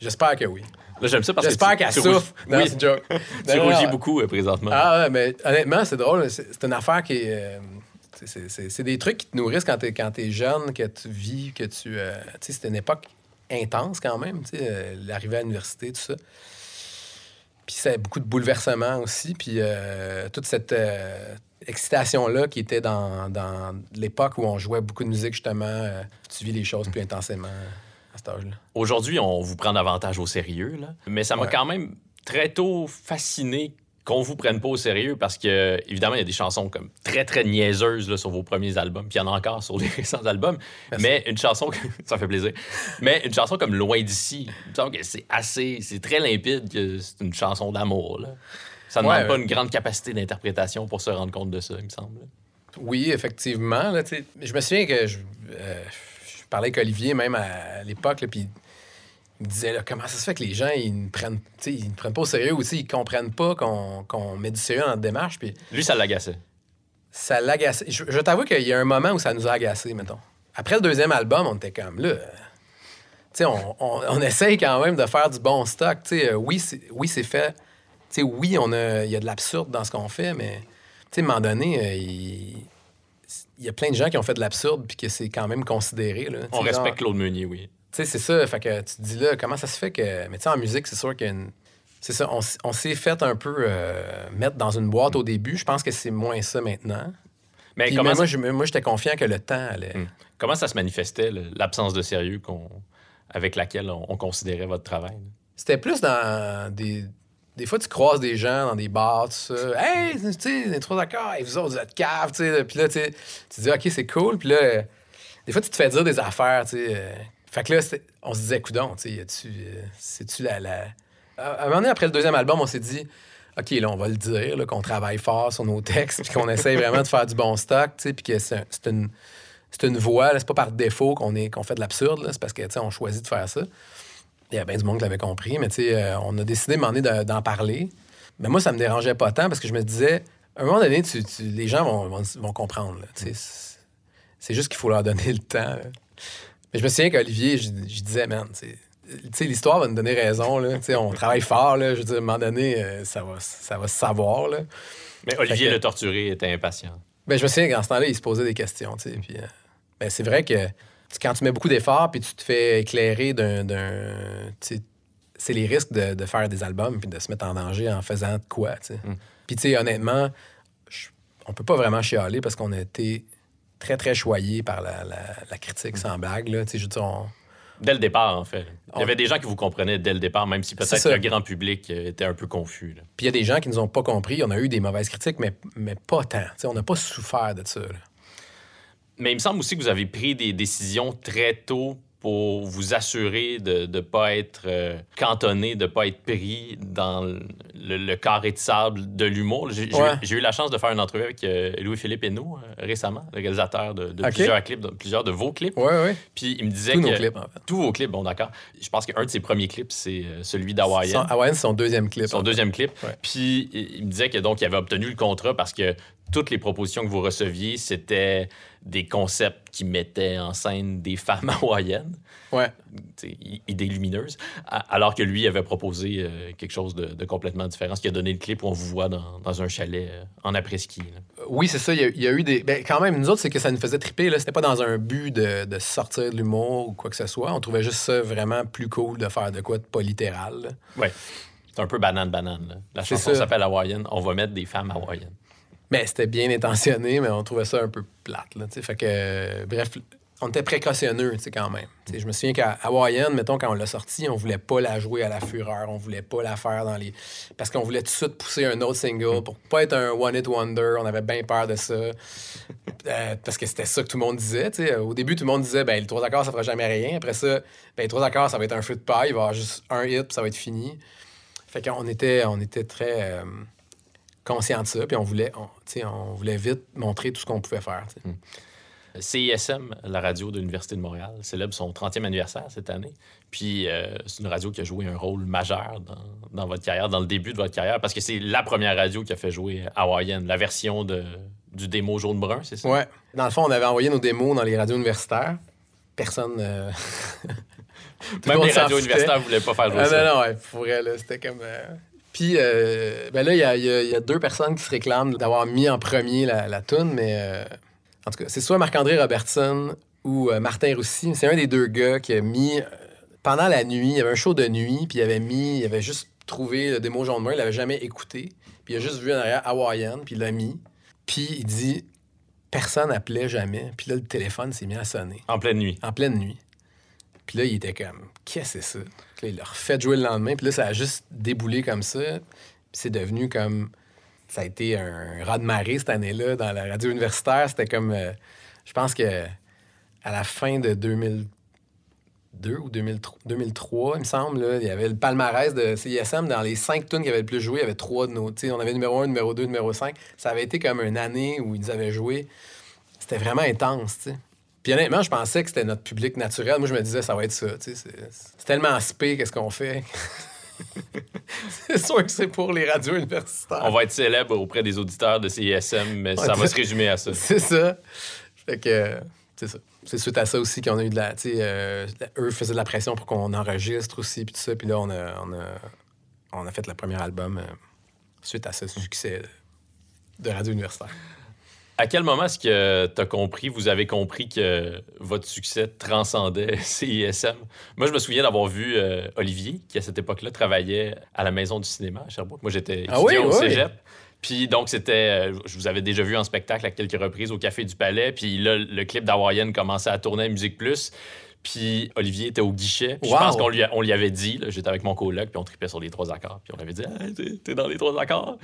j'espère que oui. Là, j'aime ça parce que J'espère qu'elle rougis- Non, oui, c'est une joke. tu Non, rougis non. beaucoup euh, présentement. Ah ouais, mais honnêtement, c'est drôle. C'est c'est une affaire qui est. euh, c'est- c'est- c'est c'est des trucs qui te nourrissent quand t'es quand t'es jeune, que tu vis, que tu. euh, tu sais, c'était une époque intense quand même, tu sais, l'arrivée à l'université, tout ça. Puis c'est beaucoup de bouleversements aussi, puis euh, toute cette excitation-là qui était dans, dans l'époque où on jouait beaucoup de musique, justement, tu vis les choses plus intensément à cet âge-là. Aujourd'hui, on vous prend davantage au sérieux, là. mais ça m'a Ouais. quand même très tôt fasciné qu'on vous prenne pas au sérieux parce que, évidemment, il y a des chansons comme très, très niaiseuses là, sur vos premiers albums, puis il y en a encore sur les récents albums. Merci. Mais une chanson, ça fait plaisir, mais une chanson comme Loin d'ici, c'est assez, c'est très limpide que c'est une chanson d'amour. Ça ne Ouais, demande pas une grande capacité d'interprétation pour se rendre compte de ça, il me semble. Oui, effectivement. Là, je me souviens que je, euh, je parlais avec Olivier même à, l'époque, puis il me disait là, comment ça se fait que les gens ils ne prennent, ils ne prennent pas au sérieux ou ils comprennent pas qu'on qu'on met du sérieux dans notre démarche. Puis Lui, ça l'agaçait. ça l'agaçait. Je, je t'avoue qu'il y a un moment où ça nous a agacés, mettons. Après le deuxième album, on était comme là. Tu sais, on, on, on essaye quand même de faire du bon stock. Euh, oui, c'est oui, c'est fait. Oui, on a, il y a de l'absurde dans ce qu'on fait, mais à un moment donné, euh, il, il y a plein de gens qui ont fait de l'absurde puis que c'est quand même considéré. Là, On genre, respecte Claude Meunier, oui. tu sais, c'est ça. Fait que tu te dis là, comment ça se fait que. Mais tu sais, en musique, c'est sûr qu'il y a une. C'est ça, on, s'est fait un peu euh, mettre dans une boîte au début. Je pense que c'est moins ça maintenant. Mais Puis, comment, mais ça, moi, j'étais confiant que le temps allait. Hmm. comment ça se manifestait, l'absence de sérieux qu'on, avec laquelle on, on considérait votre travail? C'était plus dans des. Des fois, tu croises des gens dans des bars, tout ça. Hey, tu sais, les trois accords, et vous autres, vous êtes caves, tu sais. Puis là, tu tu dis, OK, c'est cool. Puis là, des fois, tu te fais dire des affaires, tu sais. euh. Fait que là, on se disait, coudon, tu sais, a-tu. euh, C'est-tu la, la. À un moment donné, après le deuxième album, on s'est dit, OK, là, on va le dire, qu'on travaille fort sur nos textes, puis qu'on essaye vraiment de faire du bon stock, tu sais, puis que c'est un- c'est une. C'est une voie, c'est pas par défaut qu'on est qu'on fait de l'absurde, c'est parce que, tu sais, on choisit de faire ça. Il y a bien du monde qui l'avait compris, mais tu sais, euh, on a décidé de- d'en parler. Mais moi, ça me dérangeait pas tant parce que je me disais, à un moment donné, tu- tu- les gens vont, vont, vont comprendre. C'est- juste qu'il faut leur donner le temps. là. Mais je me souviens qu'Olivier, je, je disais, man, tu sais, l'histoire va nous donner raison. Là, tu sais, on travaille fort. Là, je veux dire, à un moment donné, euh, ça, va, ça va se savoir. Là. Mais Olivier que- le torturé était impatient. Ben, je me souviens qu'en ce temps-là, il se posait des questions. Puis, euh, ben, c'est vrai que quand tu mets beaucoup d'efforts puis tu te fais éclairer d'un. c'est les risques de, de faire des albums puis de se mettre en danger en faisant de quoi. tu sais. Puis, tu sais, honnêtement, je- on peut pas vraiment chialer parce qu'on a été très, très choyé par la, la- la critique sans blague. Là. Je veux dire, on- Dès le départ, en fait. Il y On- avait des gens qui vous comprenaient dès le départ, même si peut-être le grand public euh, était un peu confus. là. Puis il y a des gens qui nous ont pas compris. On a eu des mauvaises critiques, mais, mais pas tant. On n'a pas souffert de ça. là. Mais il me semble aussi que vous avez pris des décisions très tôt pour vous assurer de ne pas être euh, cantonné, de ne pas être pris dans le, le carré de sable de l'humour. J'ai eu- Ouais. j'ai eu la chance de faire une entrevue avec euh, Louis-Philippe Hénaud euh, récemment, le réalisateur de, plusieurs clips, de plusieurs de vos clips. Ouais, ouais. Puis il me disait Tous que... nos clips, en fait. Tous vos clips, bon d'accord. Je pense qu'un de ses premiers clips, c'est celui d'Hawaïen. Son, Hawaiian, c'est son deuxième clip. Son deuxième clip. Ouais. Puis il il me disait que donc il avait obtenu le contrat parce que toutes les propositions que vous receviez, c'était des concepts qui mettaient en scène des femmes hawaïennes, Ouais. idées lumineuses, alors que lui avait proposé euh, quelque chose de, de complètement différent, ce qui a donné le clip où on vous voit dans, dans un chalet euh, en après-ski. là. Oui, c'est ça. Il y, a, il y a eu des. Ben, quand même, nous autres, c'est que ça nous faisait triper. Là. C'était pas dans un but de, de sortir de l'humour ou quoi que ce soit. On trouvait juste ça vraiment plus cool de faire de quoi de pas littéral. Ouais. C'est un peu banane-banane. La chanson s'appelle Hawaïenne. On va mettre des femmes hawaïennes. Mais c'était bien intentionné, mais on trouvait ça un peu plate. Là, fait que, bref, on était précautionneux quand même. Tu sais, Je me souviens qu'à Hawaiian, mettons, quand on l'a sorti, on voulait pas la jouer à la fureur. On voulait pas la faire dans les. Parce qu'on voulait tout de suite pousser un autre single pour pas être un one-hit wonder. On avait bien peur de ça. Euh, parce que c'était ça que tout le monde disait. tu sais. Au début, tout le monde disait ben, les trois accords, ça fera jamais rien. Après ça, ben, les trois accords, ça va être un feu de paille. Il va y avoir juste un hit, puis ça va être fini. Fait qu'on était, on était très euh, conscients de ça. Puis on voulait, on, tu sais, on voulait vite montrer tout ce qu'on pouvait faire. CISM, la radio de l'Université de Montréal, célèbre son 30e anniversaire cette année. Puis euh, c'est une radio qui a joué un rôle majeur dans, dans votre carrière, dans le début de votre carrière, parce que c'est la première radio qui a fait jouer Hawaiian, la version de, du démo jaune-brun, c'est ça? Ouais. Dans le fond, on avait envoyé nos démos dans les radios universitaires. Personne. euh, Même les radios universitaires ne voulaient pas faire jouer Ah ça. non, non, ouais, pour c'était comme. Puis, euh, ben là, il y a, y y deux personnes qui se réclament d'avoir mis en premier la, la toune, mais euh, en tout cas, c'est soit Marc-André Robertson ou euh, Martin Roussy. C'est un des deux gars qui a mis. pendant la nuit, il y avait un show de nuit, puis il avait mis. Il avait juste trouvé le démo jaune brun, il l'avait jamais écouté. Puis il a juste vu en arrière Hawaiian, puis il l'a mis. Puis il dit personne appelait jamais. Puis là, le téléphone s'est mis à sonner En pleine nuit. en pleine nuit. Puis là, il était comme, qu'est-ce que c'est ça? Il l'a refait jouer le lendemain. Puis là, ça a juste déboulé comme ça. Puis c'est devenu comme. Ça a été un raz de marée cette année-là dans la radio universitaire. C'était comme. euh, je pense que à la fin de 2002 ou 2003, 2003 il me semble, là, il y avait le palmarès de CISM. Dans les cinq tunes qui avaient le plus joué, il y avait trois de nos. On avait numéro 1, numéro 2, numéro 5. Ça avait été comme une année où ils avaient joué. C'était vraiment intense. Puis honnêtement, je pensais que c'était notre public naturel. Moi, je me disais, ça va être ça. C'est c'est tellement spé, qu'est-ce qu'on fait? c'est sûr que c'est pour les radios universitaires. On va être célèbre auprès des auditeurs de CISM, mais ça va se résumer à ça. C'est ça. Fait que, c'est ça. C'est suite à ça aussi qu'on a eu de la. Euh, eux faisaient de la pression pour qu'on enregistre aussi, puis tout ça. Puis là, on a, on, a, on a fait le premier album euh, suite à ce succès de radio universitaire. À quel moment est-ce que tu as compris, vous avez compris que votre succès transcendait CISM? Moi, je me souviens d'avoir vu euh, Olivier, qui à cette époque-là travaillait à la Maison du cinéma à Sherbrooke. Moi, j'étais Ah étudiant oui, au oui. cégep. Puis donc, c'était. euh, Je vous avais déjà vu en spectacle à quelques reprises au Café du Palais. Puis là, le clip d'Hawaïenne commençait à tourner à Musique Plus. Puis Olivier était au guichet. Wow. je pense qu'on lui, a- on lui avait dit, j'étais avec mon coloc, puis on tripait sur les trois accords. Puis on avait dit, Ah, t'es- t'es dans les trois accords.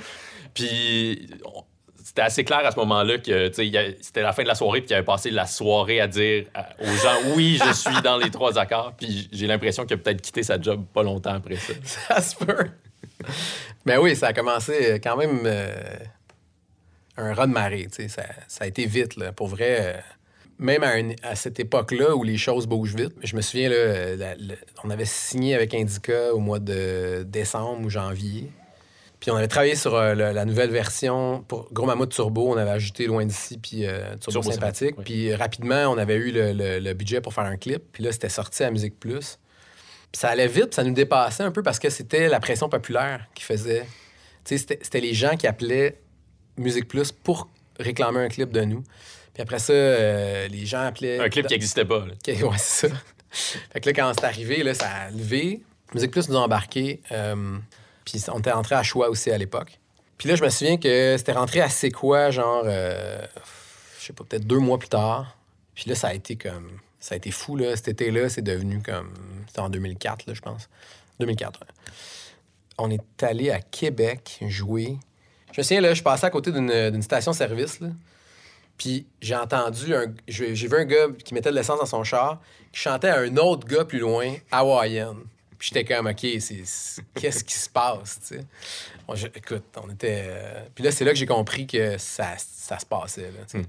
Puis on- c'était assez clair à ce moment-là que c'était la fin de la soirée, puis il avait passé la soirée à dire aux gens, oui, je suis dans les trois accords. Puis j'ai l'impression qu'il a peut-être quitté sa job pas longtemps après ça. Ça se peut. Mais oui, ça a commencé quand même euh, un raz de marée. Ça, ça a été vite, là. Pour vrai, euh, même à, à cette époque-là où les choses bougent vite, je me souviens, là, euh, on avait signé avec Indica au mois de décembre ou janvier. Puis on avait travaillé sur euh, la nouvelle version pour Gros Mammouth Turbo. On avait ajouté Loin d'ici puis euh, Turbo, Turbo Sympathique. Oui. Puis euh, rapidement, on avait eu le, le- le budget pour faire un clip. Puis là, c'était sorti à Musique Plus. Puis ça allait vite, puis ça nous dépassait un peu parce que c'était la pression populaire qui faisait. Tu sais, c'était les gens qui appelaient Musique Plus pour réclamer un clip de nous. Puis après ça, euh, les gens appelaient. Un clip qui n'existait pas. là. Ouais, c'est ça. fait que là, quand c'est arrivé, là, ça a levé. Musique Plus nous a embarqués. euh, puis on était rentré à Choix aussi à l'époque. Puis là, je me souviens que c'était rentré à C'est quoi, genre, euh, je sais pas, peut-être deux mois plus tard. Puis là, ça a été comme. Ça a été fou, là. Cet été-là, c'est devenu comme. C'était en 2004, là, je pense. 2004, ouais. On est allé à Québec jouer. Je me souviens, là, je passais à côté d'une station-service, là. Puis j'ai entendu un. J'ai vu un gars qui mettait de l'essence dans son char, qui chantait à un autre gars plus loin, hawaïenne. Puis j'étais comme, OK, qu'est-ce qui se passe, tu sais? Bon, je- écoute, on était. euh, Puis là, c'est là que j'ai compris que ça, ça se passait, là, sais.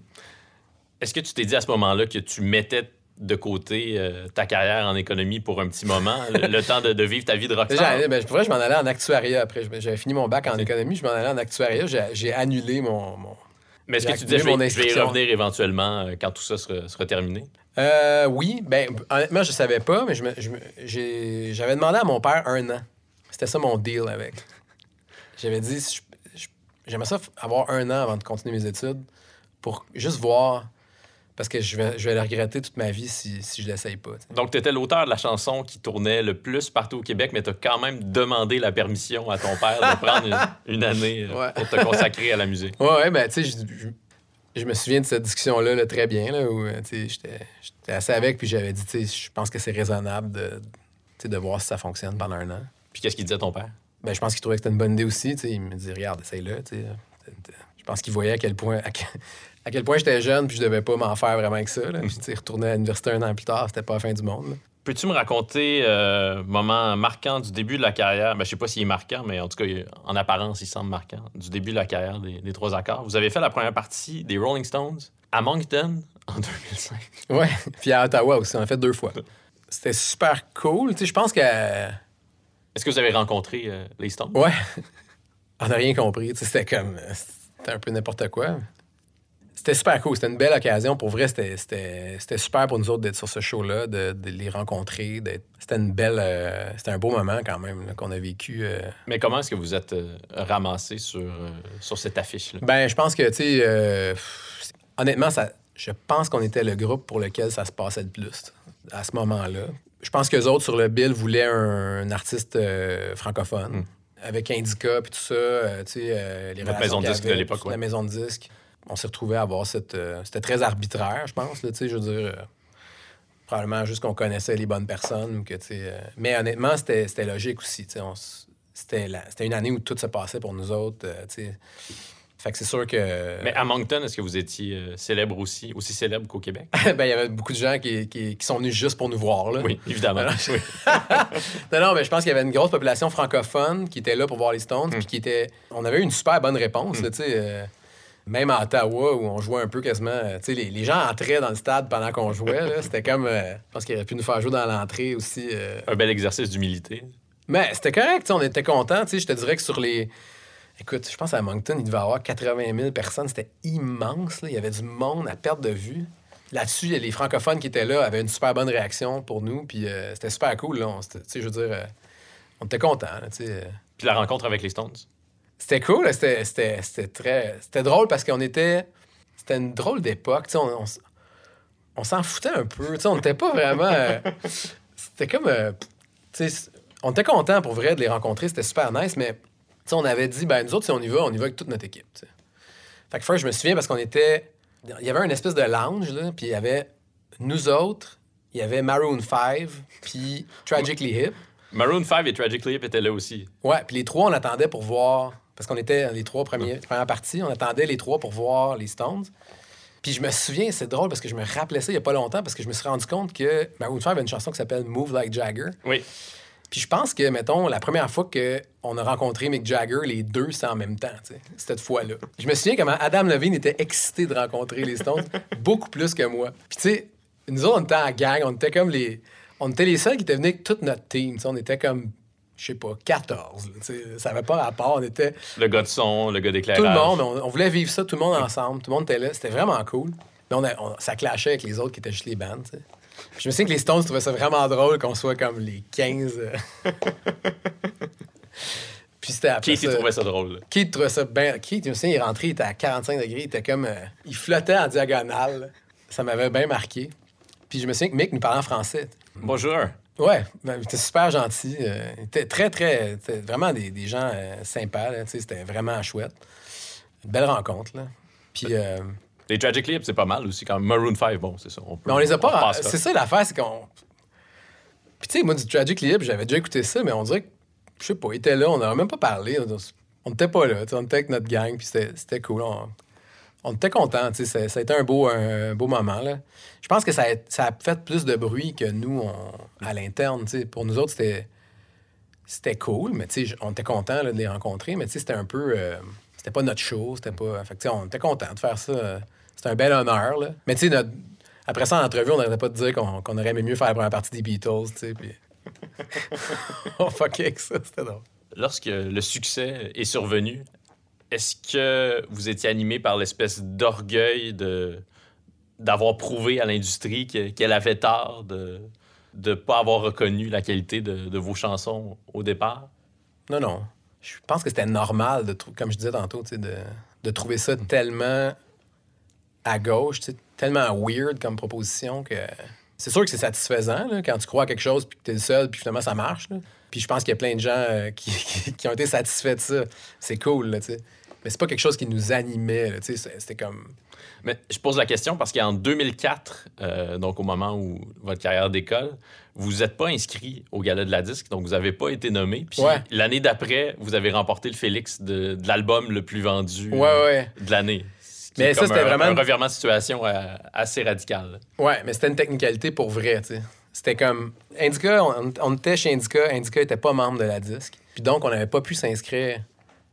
Est-ce que tu t'es dit à ce moment-là que tu mettais de côté euh, ta carrière en économie pour un petit moment, le, le temps de, de vivre ta vie de rockstar? Déjà, ben, pour vrai, je m'en allais en actuariat après. Je- J'avais fini mon bac en économie, je m'en allais en actuariat. J'ai- annulé mon. mon- Mais est-ce que tu disais, je vais, je vais y revenir éventuellement euh, quand tout ça sera, sera terminé? Euh, oui, ben, honnêtement, je savais pas, mais je me- je me- j'avais demandé à mon père un an. C'était ça mon deal avec. J'avais dit, j'aimerais ça avoir un an avant de continuer mes études pour juste voir, parce que je vais, je vais le regretter toute ma vie si, si je l'essaye pas. Donc, tu étais l'auteur de la chanson qui tournait le plus partout au Québec, mais tu as quand même demandé la permission à ton père de prendre une, une année euh, Ouais. pour te consacrer à la musique. Ouais, ouais, ben, tu sais, je, me souviens de cette discussion-là là, très bien, là, où, euh, j'étais assis avec, puis j'avais dit, je pense que c'est raisonnable de, de voir si ça fonctionne pendant un an. Puis qu'est-ce qu'il disait ton père? Ben, je pense qu'il trouvait que c'était une bonne idée aussi. Il me dit, regarde, essaye-le. Je pense qu'il voyait à quel point, à quel, à quel point j'étais jeune, puis je devais pas m'en faire vraiment avec ça. Là. Puis, retourner à l'université un an plus tard, c'était pas la fin du monde. là. Peux-tu me raconter euh, moment marquant du début de la carrière? Ben, je sais pas s'il est marquant, mais en tout cas, en apparence, il semble marquant. Du début de la carrière des, des trois accords. Vous avez fait la première partie des Rolling Stones à Moncton en 2005. Ouais. Puis à Ottawa aussi, on a fait deux fois. C'était super cool. Tu sais, je pense que. Est-ce que vous avez rencontré euh, les Stones? Ouais. On n'a rien compris. Tu sais, c'était comme. C'était un peu n'importe quoi. C'était super cool. C'était une belle occasion. Pour vrai, c'était- c'était c'était super pour nous autres d'être sur ce show-là, de, de les rencontrer. d'être- C'était une belle. euh, c'était un beau moment quand même qu'on a vécu. euh. Mais comment est-ce que vous êtes euh, ramassé sur, sur cette affiche-là? Ben, je pense que, tu sais, honnêtement, ça, je pense qu'on était le groupe pour lequel ça se passait le plus à ce moment-là. Je pense que les autres sur le bill voulaient un, un artiste francophone. Avec Indica puis tout ça, tu sais, les relations maison de disque de l'époque. La maison de disque. On s'est retrouvés à avoir cette... euh, C'était très arbitraire, je pense, là, je veux dire... euh, probablement juste qu'on connaissait les bonnes personnes. Que, euh, mais honnêtement, c'était logique aussi. C'était une année où tout se passait pour nous autres. fait que c'est sûr que... Mais à Moncton, est-ce que vous étiez célèbre aussi, aussi célèbre qu'au Québec? ben, il y avait beaucoup de gens qui, qui- qui sont venus juste pour nous voir. Là. Oui, évidemment. Alors, Oui. Non, non, mais je pense qu'il y avait une grosse population francophone qui était là pour voir les Stones, Hmm. puis qui était... On avait eu une super bonne réponse, là, tu sais. Même à Ottawa, où on jouait un peu quasiment... euh, Tu sais, les, les gens entraient dans le stade pendant qu'on jouait. C'était comme... euh, je pense qu'il aurait pu nous faire jouer dans l'entrée aussi. euh. Un bel exercice d'humilité. Mais c'était correct, on était contents. Tu sais, je te dirais que sur les... Écoute, je pense à Moncton, il devait y avoir 80 000 personnes. C'était immense, là. Il y avait du monde à perte de vue. Là-dessus, les francophones qui étaient là avaient une super bonne réaction pour nous, puis euh, c'était super cool, là. On, je veux dire... on était contents, là. Puis la rencontre avec les Stones? C'était cool, c'était, très. C'était drôle parce qu'on était. C'était une drôle d'époque. tu sais, On, on, on s'en foutait un peu. tu sais, On n'était pas vraiment. euh, c'était comme. euh, tu sais, on était content pour vrai de les rencontrer. C'était super nice, mais tu sais, on avait dit, ben nous autres, si on y va, on y va avec toute notre équipe. Fait que first, je me souviens parce qu'on était. Il y avait une espèce de lounge, là, puis il y avait nous autres, il y avait Maroon 5, puis Tragically Hip. Maroon 5 et Tragically Hip étaient là aussi. Ouais, puis les trois, on attendait pour voir. Parce qu'on était les trois premiers, premières parties, on attendait les trois pour voir les Stones. Puis je me souviens, c'est drôle parce que je me rappelais ça il y a pas longtemps parce que je me suis rendu compte que Maroon 5 avait une chanson qui s'appelle Move Like Jagger. Oui. Puis je pense que, mettons, la première fois qu'on a rencontré Mick Jagger, les deux, c'est en même temps, cette fois-là. Je me souviens comment Adam Levine était excité de rencontrer les Stones, beaucoup plus que moi. Puis tu sais, nous autres, on était en gang, on était comme les... On était les seuls qui étaient venus avec toute notre team, on était comme, je sais pas, 14, là, tu sais, ça avait pas rapport, on était... Le gars de son, le gars d'éclairage. Tout le monde, on, on voulait vivre ça, tout le monde ensemble, tout le monde était là, c'était vraiment cool. Mais on a- on- ça clashait avec les autres qui étaient juste les bandes. Je me souviens que les Stones trouvaient ça vraiment drôle qu'on soit comme les 15. euh. Puis c'était après Qui ça... trouvait ça drôle? là? Keith trouvait ça bien. Keith, je me souviens, il est rentré, il était à 45 degrés, il était comme. euh, il flottait en diagonale. Ça m'avait bien marqué. Puis je me souviens que Mick nous parlait en français. Bonjour. Ouais, ben, il était super gentil. euh, était très, très. c'était vraiment des, des gens euh, sympas, c'était vraiment chouette. Une belle rencontre, là. Puis. euh, Les Tragically Hip, c'est pas mal aussi. Quand même. Maroon 5, bon, c'est ça. On peut, mais on les a pas. C'est ça l'affaire, c'est qu'on. Puis tu sais, moi, du Tragic Lip, j'avais déjà écouté ça, mais on dirait que, je sais pas, il était là, on n'avait même pas parlé. On- n'était pas là, on était avec notre gang, puis c'était c'était cool. On, on était contents, ça, a été un beau, un beau moment, là. Je pense que ça a, ça a fait plus de bruit que nous, on- à l'interne. Pour nous autres, c'était c'était cool, mais on était contents de les rencontrer, mais c'était un peu... euh, c'était pas notre show, c'était pas... On était contents de faire ça. euh, C'était un bel honneur, là. Mais notre- après ça, en entrevue, on n'arrêtait pas de dire qu'on aurait aimé mieux faire la première partie des Beatles, puis... on fuckait avec ça, c'était drôle. Lorsque le succès est survenu, est-ce que vous étiez animé par l'espèce d'orgueil d'avoir prouvé à l'industrie que- qu'elle avait tort de ne pas avoir reconnu la qualité de, vos chansons au départ? Non, non. Je pense que c'était normal, de comme je disais tantôt, de, de trouver ça tellement à gauche, tellement weird comme proposition que c'est sûr que c'est satisfaisant quand tu crois à quelque chose puis que tu es le seul puis finalement ça marche. Puis je pense qu'il y a plein de gens euh, qui, ont été satisfaits de ça. C'est cool. Mais c'est pas quelque chose qui nous animait, C'était comme... Mais je pose la question parce qu'en 2004, euh, donc au moment où votre carrière décolle, vous n'êtes pas inscrit au Gala de la disque, donc vous n'avez pas été nommé. Puis Ouais. l'année d'après, vous avez remporté le Félix de, de l'album le plus vendu Ouais, euh, ouais. de l'année. Mais ça, c'était un, vraiment- un revirement de situation euh, assez radical. Ouais, mais c'était une technicalité pour vrai, tu sais. C'était comme. Indica, on, on était chez Indica. Indica était pas membre de la disque. Puis donc, on n'avait pas pu s'inscrire.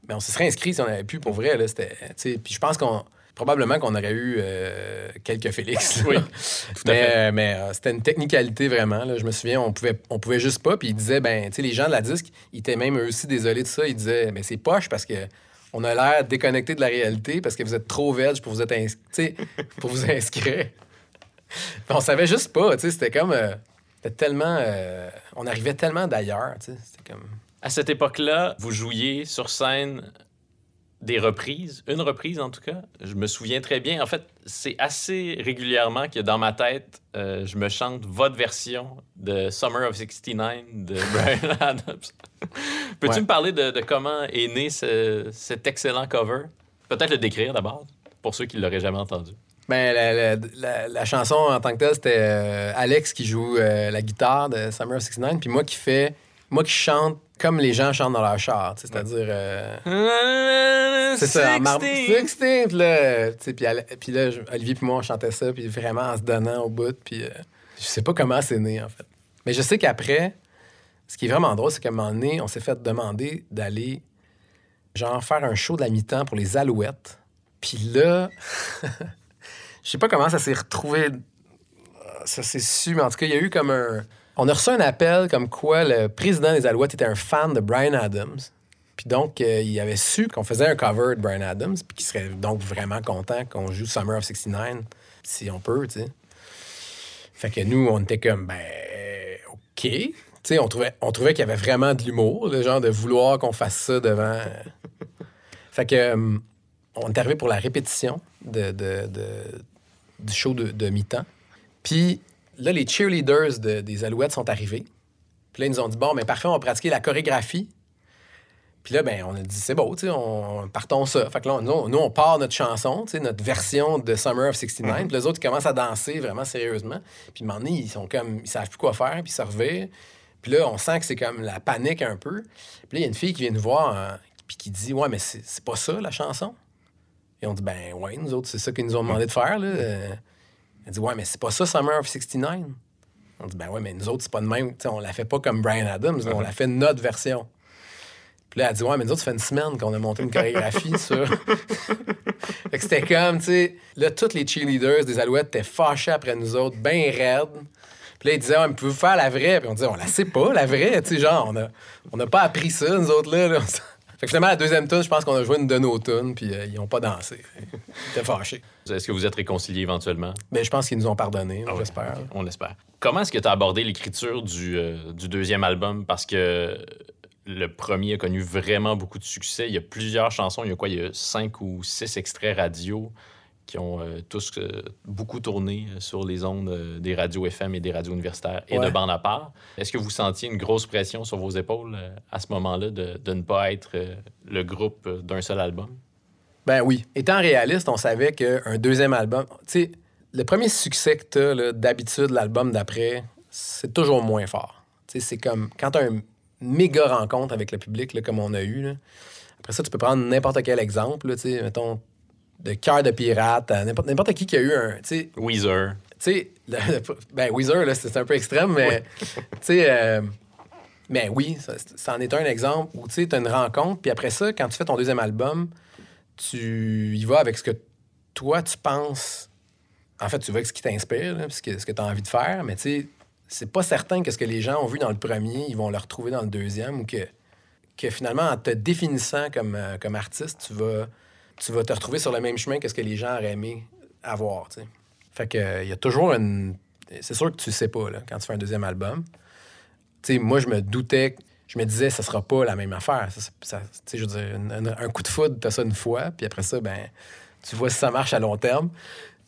Mais on se serait inscrit si on avait pu pour vrai, là. C'était. Puis je pense qu'on. probablement qu'on aurait eu euh, quelques Félix. Oui, tout à mais fait. euh, mais, euh, c'était une technicalité vraiment. Là. Je me souviens, on pouvait, on pouvait juste pas. Puis ils disaient, ben, tu sais, les gens de la disque, ils étaient même eux aussi désolés de ça. Ils disaient, ben, c'est poche parce que on a l'air déconnecté de la réalité parce que vous êtes trop veg pour vous, être ins- pour vous inscrire. On savait juste pas. tu sais, C'était comme. euh, c'était tellement. on arrivait tellement d'ailleurs. tu sais, C'était comme. À cette époque-là, vous jouiez sur scène des reprises, une reprise en tout cas. Je me souviens très bien. En fait, c'est assez régulièrement que dans ma tête, euh, je me chante votre version de Summer of 69 de Brian Adams. Peux-tu Ouais. me parler de, de comment est né ce- cet excellent cover? Peut-être le décrire d'abord, pour ceux qui ne l'auraient jamais entendu. Ben, la, la- la- la chanson en tant que telle, c'était euh, Alex qui joue euh, la guitare de Summer of 69, puis moi qui fais. Moi qui chante comme les gens chantent dans leur char, c'est-à-dire. euh, c'est ça, en marbre. 16, puis là, puis puis là, Olivier puis moi, on chantait ça, puis vraiment en se donnant au bout, puis euh, je sais pas comment c'est né, en fait. Mais je sais qu'après, ce qui est vraiment drôle, c'est qu'à un moment donné, on s'est fait demander d'aller, genre, faire un show de la mi-temps pour les Alouettes. Puis là, je sais pas comment ça s'est retrouvé, ça s'est su, mais en tout cas, il y a eu comme un... On a reçu un appel comme quoi le président des Alouettes était un fan de Brian Adams. Puis donc, euh, il avait su qu'on faisait un cover de Brian Adams, puis qu'il serait donc vraiment content qu'on joue Summer of 69, si on peut, tu sais. Fait que nous, on était comme, ben, OK. Tu sais, on trouvait, qu'il y avait vraiment de l'humour, le genre de vouloir qu'on fasse ça devant. fait que, euh, on est arrivé pour la répétition de- du show de, de mi-temps. Puis là, les cheerleaders de- des Alouettes sont arrivés. Puis là, ils nous ont dit, bon, mais parfait, on va pratiquer la chorégraphie. Puis là, ben, on a dit, c'est beau, tu sais, on, partons ça. Fait que là, nous, nous, on part notre chanson, tu sais, notre version de Summer of 69. Puis les autres, ils commencent à danser vraiment sérieusement. Puis à un moment donné, ils sont comme, ils savent plus quoi faire, puis ils se revirent. Puis là, on sent que c'est comme la panique un peu. Puis là, il y a une fille qui vient nous voir, euh, puis qui dit, ouais, mais c'est c'est pas ça, la chanson? Et on dit, ben, ouais, nous autres, c'est ça qu'ils nous ont demandé de faire, là. Elle dit, ouais, mais c'est pas ça, Summer of 69. On dit, ben ouais, mais nous autres, c'est pas de même. Tu sais, on la fait pas comme Brian Adams, on la fait notre version. Puis là, elle dit, ouais, mais nous autres, ça fait une semaine qu'on a monté une chorégraphie sur. fait que c'était comme, tu sais, là, tous les cheerleaders des Alouettes étaient fâchés après nous autres, bien raides. Puis là, ils disaient, ouais, mais pouvez-vous faire la vraie? Puis on disait, on la sait pas, la vraie. Tu sais, genre, on a, on n'a pas appris ça, nous autres, là. Fait que finalement, la deuxième tune, je pense qu'on a joué une de nos tunes, puis euh, ils ont pas dansé. Ils étaient fâchés. Est-ce que vous êtes réconciliés éventuellement? Mais je pense qu'ils nous ont pardonné, Ah j'espère. ok, On l'espère. Comment est-ce que tu as abordé l'écriture du, euh, du deuxième album? Parce que le premier a connu vraiment beaucoup de succès. Il y a plusieurs chansons. Il y a quoi? Il y a cinq ou six extraits radio qui ont euh, tous euh, beaucoup tourné euh, sur les ondes euh, des radios FM et des radios universitaires et de bande à part. Est-ce que vous sentiez une grosse pression sur vos épaules à ce moment-là de, de ne pas être le groupe d'un seul album? Ben oui. Étant réaliste, on savait qu'un deuxième album. Tu sais, le premier succès que tu as, d'habitude, l'album d'après, c'est toujours moins fort. Tu sais, c'est comme quand tu as une méga rencontre avec le public, là, comme on a eu. là. Après ça, tu peux prendre n'importe quel exemple, là, mettons, de cœur de pirate, à n'importe n'importe qui qui a eu un. Weezer. tu sais, ben Weezer, là, c'est un peu extrême, mais tu sais, euh, mais oui, ça, ça en est un exemple où tu sais, as une rencontre, puis après ça, quand tu fais ton deuxième album, tu y vas avec ce que toi, tu penses. En fait, tu vas avec ce qui t'inspire, ce que, que tu as envie de faire, mais tu sais, c'est pas certain que ce que les gens ont vu dans le premier, ils vont le retrouver dans le deuxième ou que, que finalement, en te définissant comme, euh, comme artiste, tu vas, tu vas te retrouver sur le même chemin que ce que les gens auraient aimé avoir, tu sais. Fait que, euh, il y a toujours une. C'est sûr que tu sais pas, là, quand tu fais un deuxième album. Tu sais, moi, je me doutais, je me disais, ça sera pas la même affaire. Ça, je veux dire, un, coup de foudre, t'as ça une fois, puis après ça, ben, tu vois si ça marche à long terme.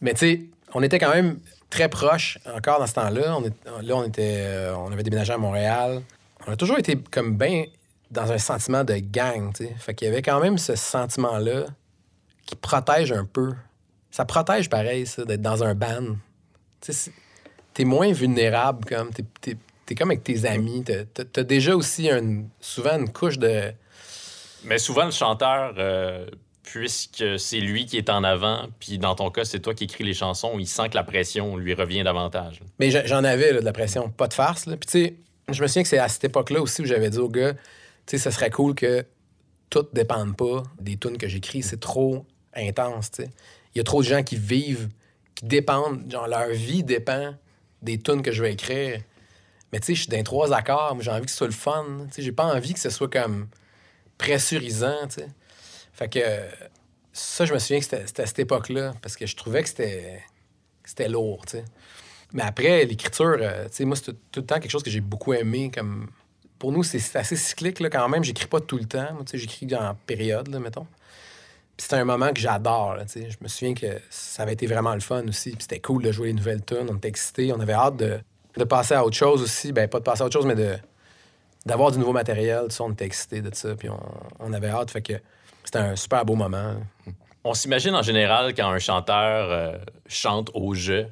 Mais tu sais, on était quand même très proches encore dans ce temps-là. Là, on était, euh, on avait déménagé à Montréal. On a toujours été comme bien dans un sentiment de gang, tu sais. Fait qu'il y avait quand même ce sentiment-là qui protège un peu. Ça protège pareil, ça, d'être dans un band. Tu t'es moins vulnérable, comme. T'es, t'es- t'es comme avec tes amis. T'as, t'as- t'as déjà aussi un- souvent une couche de. Mais souvent, le chanteur, euh, puisque c'est lui qui est en avant, puis dans ton cas, c'est toi qui écris les chansons, il sent que la pression lui revient davantage. Mais j'en- j'en avais là, de la pression, pas de farce. Là. Puis tu sais, je me souviens que c'est à cette époque-là aussi où j'avais dit au gars, tu sais, ce serait cool que tout dépende pas des tunes que j'écris. C'est trop intense, il y a trop de gens qui vivent, qui dépendent, genre leur vie dépend des tunes que je vais écrire. Mais tu sais, je suis dans trois accords, moi j'ai envie que ce soit le fun. Tu sais, j'ai pas envie que ce soit comme pressurisant, tu sais. Fait que ça, je me souviens que c'était à cette époque-là, parce que je trouvais que c'était lourd, tu sais. Mais après, l'écriture, euh, tu sais, moi, c'est tout, le temps quelque chose que j'ai beaucoup aimé. Comme... Pour nous, c'est c'est assez cyclique, là, quand même. J'écris pas tout le temps. Moi, tu sais, j'écris en période, là, mettons. C'était un moment que j'adore. Je me souviens que ça avait été vraiment le fun aussi. C'était cool de jouer les nouvelles tunes. On était excités. On avait hâte de, de passer à autre chose aussi. Ben, pas de passer à autre chose, mais d'avoir du nouveau matériel. On était excités de ça. Puis on, on avait hâte. Fait que c'était un super beau moment. On s'imagine en général quand un chanteur euh, chante au jeu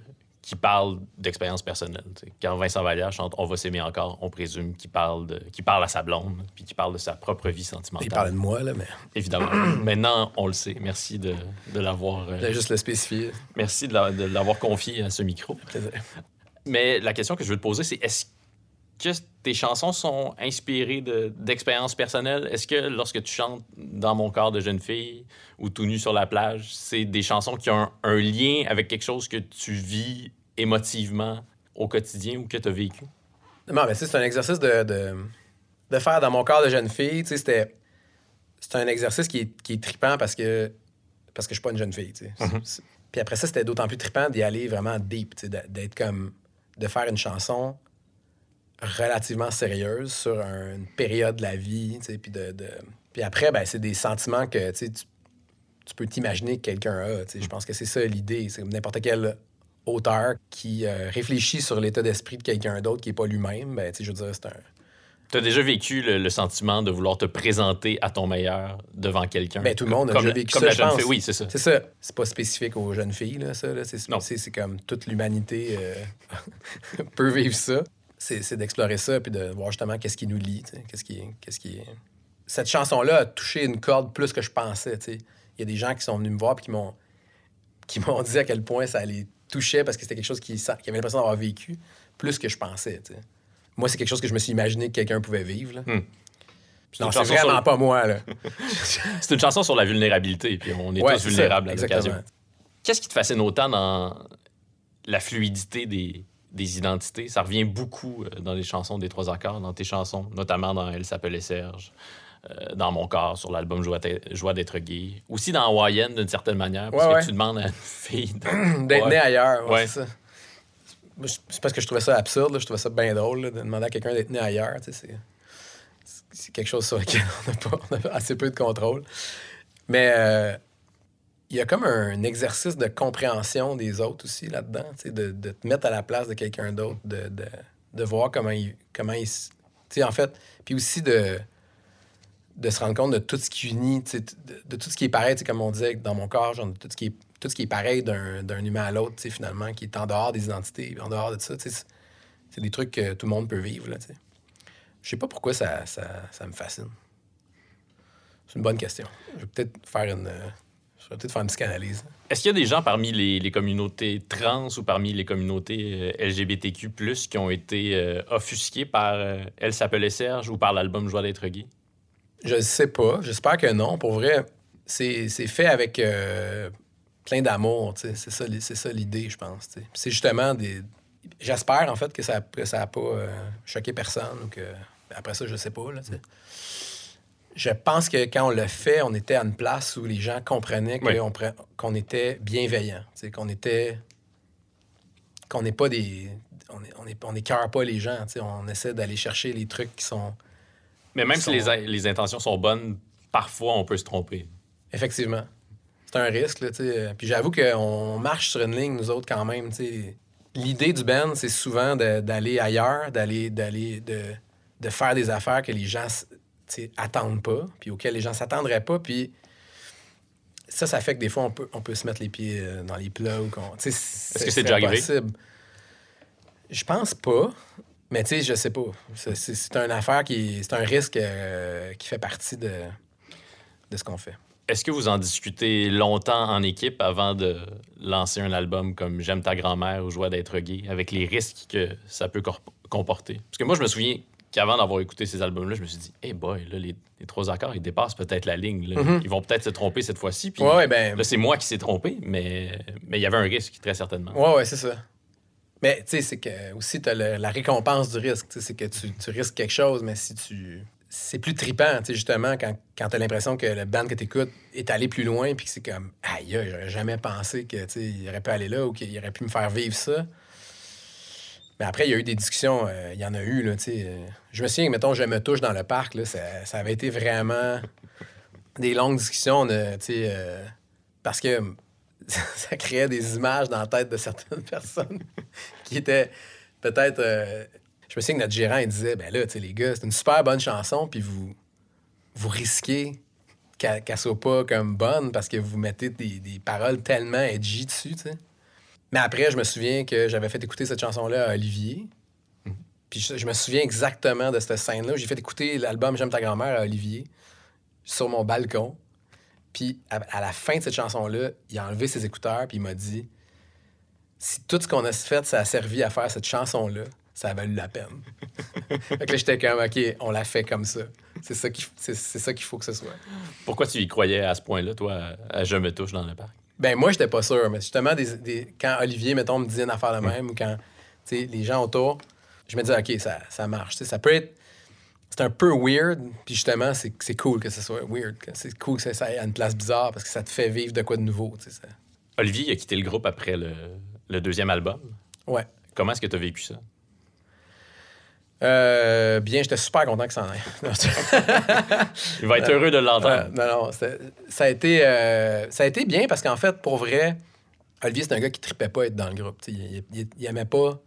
qui parle d'expérience personnelle. Quand Vincent Vallière chante On va s'aimer encore, on présume qu'il parle, de, qu'il parle à sa blonde, puis qu'il parle de sa propre vie sentimentale. Il parlait de moi, là, mais Évidemment. Maintenant, on le sait. Merci de, de l'avoir euh, juste le spécifier. merci de la- de l'avoir confié à ce micro. Mais la question que je veux te poser, c'est est-ce que tes chansons sont inspirées de- d'expériences personnelles? Est-ce que lorsque tu chantes dans mon corps de jeune fille ou tout nu sur la plage, c'est des chansons qui ont un, un lien avec quelque chose que tu vis émotivement au quotidien ou que tu as vécu? Non, mais c'est un exercice de, de, de faire dans mon corps de jeune fille. Tu sais, c'était. C'est un exercice qui est, qui est trippant parce que, parce que je suis pas une jeune fille. c'est- Puis après ça, c'était d'autant plus trippant d'y aller vraiment deep, d'être comme. de faire une chanson relativement sérieuse sur un- une période de la vie. Puis, de, de- puis après, ben, c'est des sentiments que tu tu, peux t'imaginer que quelqu'un a. Je pense que c'est ça l'idée. C'est comme n'importe quel auteur qui euh, réfléchit sur l'état d'esprit de quelqu'un d'autre qui n'est pas lui-même, ben, je veux dire, c'est un. Tu as déjà vécu le, le sentiment de vouloir te présenter à ton meilleur devant quelqu'un? Ben, tout le monde a comme, déjà la- vécu comme ça, la je jeune pense. fille. Oui, c'est ça. C'est ça. C'est pas spécifique aux jeunes filles, là, ça. Là. C'est, Non. c'est, c'est comme toute l'humanité euh, peut vivre ça. C'est, c'est d'explorer ça puis de voir justement qu'est-ce qui nous lie. Qu'est-ce qui, qu'est-ce qui... Cette chanson-là a touché une corde plus que je pensais. Il y a des gens qui sont venus me voir et qui m'ont, qui m'ont dit à quel point ça les touchait parce que c'était quelque chose qu'ils sa- qu'ils avaient l'impression d'avoir vécu plus que je pensais. Moi, c'est quelque chose que je me suis imaginé que quelqu'un pouvait vivre. là. C'est Non, c'est chanson vraiment sur- pas moi. Là. C'est une chanson sur la vulnérabilité, puis on est Ouais, tous ça, vulnérables à l'occasion. Qu'est-ce qui te fascine autant dans la fluidité des, des identités? Ça revient beaucoup euh, dans les chansons des trois accords, dans tes chansons, notamment dans Elle s'appelait Serge, euh, dans Mon corps, sur l'album Joie d'être- gay. Aussi dans Hawaïenne, d'une certaine manière, parce Ouais, que ouais. tu demandes à une fille D'être Ouais. né ailleurs, ouais, c'est parce que je trouvais ça absurde, là. je trouvais ça bien drôle là, de demander à quelqu'un d'être né ailleurs. C'est c'est quelque chose sur lequel on n'a pas, on a assez peu de contrôle. Mais euh, il y a comme un exercice de compréhension des autres aussi là-dedans, de, de te mettre à la place de quelqu'un d'autre, de, de, de voir comment il, comment il en fait, puis aussi de, de se rendre compte de tout ce qui unit, de, de tout ce qui est pareil, comme on disait dans mon corps, genre, de tout ce qui est, tout pareil d'un humain à l'autre, finalement, qui est en dehors des identités, en dehors de ça. tu sais, C'est des trucs que tout le monde peut vivre. Je sais pas pourquoi ça, ça, ça me fascine. C'est une bonne question. Je vais peut-être faire une. je vais peut-être faire une psychanalyse. Est-ce qu'il y a des gens parmi les, les communautés trans ou parmi les communautés euh, LGBTQ+, qui ont été euh, offusqués par euh, Elle s'appelait Serge ou par l'album Joie d'être gay? Je sais pas. J'espère que non. Pour vrai, c'est fait avec euh, plein d'amour. C'est ça, ça l'idée, je pense. C'est justement des. J'espère en fait que ça que ça pas euh, choqué personne ou que. Après ça, je sais pas. Là. Je pense que quand on le fait, on était à une place où les gens comprenaient Oui. qu'on qu'on était bienveillant, qu'on était qu'on n'est pas des on est, on est, on pas les gens, on essaie d'aller chercher les trucs qui sont Mais même si les, intentions sont bonnes, parfois on peut se tromper. Effectivement. C'est un risque, là, tu sais. Puis j'avoue qu'on marche sur une ligne, nous autres, quand même, tu sais. L'idée du band, c'est souvent d'aller ailleurs, d'aller, d'aller, de, de faire des affaires que les gens, attendent pas, puis auxquelles les gens s'attendraient pas, puis ça, ça fait que des fois, on peut, on peut se mettre les pieds euh, dans les plats ou qu'on... Est-ce que c'est déjà arrivé? possible. Je pense pas, mais tu sais, je sais pas. C'est, une affaire qui... C'est un risque euh, qui fait partie de, de ce qu'on fait. Est-ce que vous en discutez longtemps en équipe avant de lancer un album comme J'aime ta grand-mère ou Joie d'être gay, avec les risques que ça peut comporter? Parce que moi, je me souviens, qu'avant d'avoir écouté ces albums-là, je me suis dit, hey boy, là, les, les trois accords, ils dépassent peut-être la ligne. Mhm. Ils vont peut-être se tromper cette fois-ci. Puis Ouais, ben. là, c'est moi qui s'est trompé, mais mais il y avait un risque, très certainement. Ouais, ouais, c'est ça. Mais tu sais, c'est que aussi, tu as la récompense du risque. C'est que tu, tu risques quelque chose, mais si tu. C'est plus sais, justement, quand, quand tu as l'impression que le band que tu écoutes est allé plus loin, puis que c'est comme, aïe, j'aurais jamais pensé que, tu sais, il aurait pu aller là ou qu'il aurait pu me faire vivre ça. Mais après, il y a eu des discussions, euh, il y en a eu, là, tu sais. euh, je me souviens que, mettons, je me touche dans le parc, là, ça, ça avait été vraiment des longues discussions, tu sais, euh, parce que ça créait des images dans la tête de certaines personnes qui étaient peut-être. euh, je me souviens que notre gérant, il disait Ben là, tu sais, les gars, c'est une super bonne chanson, puis vous, vous risquez qu'elle qu'elle soit pas comme bonne parce que vous mettez des, des paroles tellement edgy dessus, tu sais. Mais après, je me souviens que j'avais fait écouter cette chanson-là à Olivier. Puis je, je me souviens exactement de cette scène-là. J'ai fait écouter l'album J'aime ta grand-mère à Olivier sur mon balcon. Puis à, à la fin de cette chanson-là, il a enlevé ses écouteurs puis il m'a dit si tout ce qu'on a fait, ça a servi à faire cette chanson-là, ça a valu la peine. fait que là, j'étais comme OK, on l'a fait comme ça. C'est ça qu'il faut que ce soit. Pourquoi tu y croyais à ce point-là, toi, à, Je me touche dans le parc? Ben moi, j'étais pas sûr, mais justement, des, des- quand Olivier, mettons, me disait une affaire de même, ou quand les gens autour, je me disais, OK, ça, ça marche. Ça peut être. C'est un peu weird, puis justement, c'est c'est cool que ce soit weird. C'est cool que ça, à une place bizarre parce que ça te fait vivre de quoi de nouveau. Tu sais, ça. Olivier il a quitté le groupe après le, le deuxième album. Ouais. Comment est-ce que tu as vécu ça? Euh, bien, j'étais super content que ça en aille. Je- Il va être heureux de l'entendre. non, non, ça a, été, euh, ça a été bien parce qu'en fait, pour vrai, Olivier, c'est un gars qui tripait pas être dans le groupe. Il, il, il aimait pas.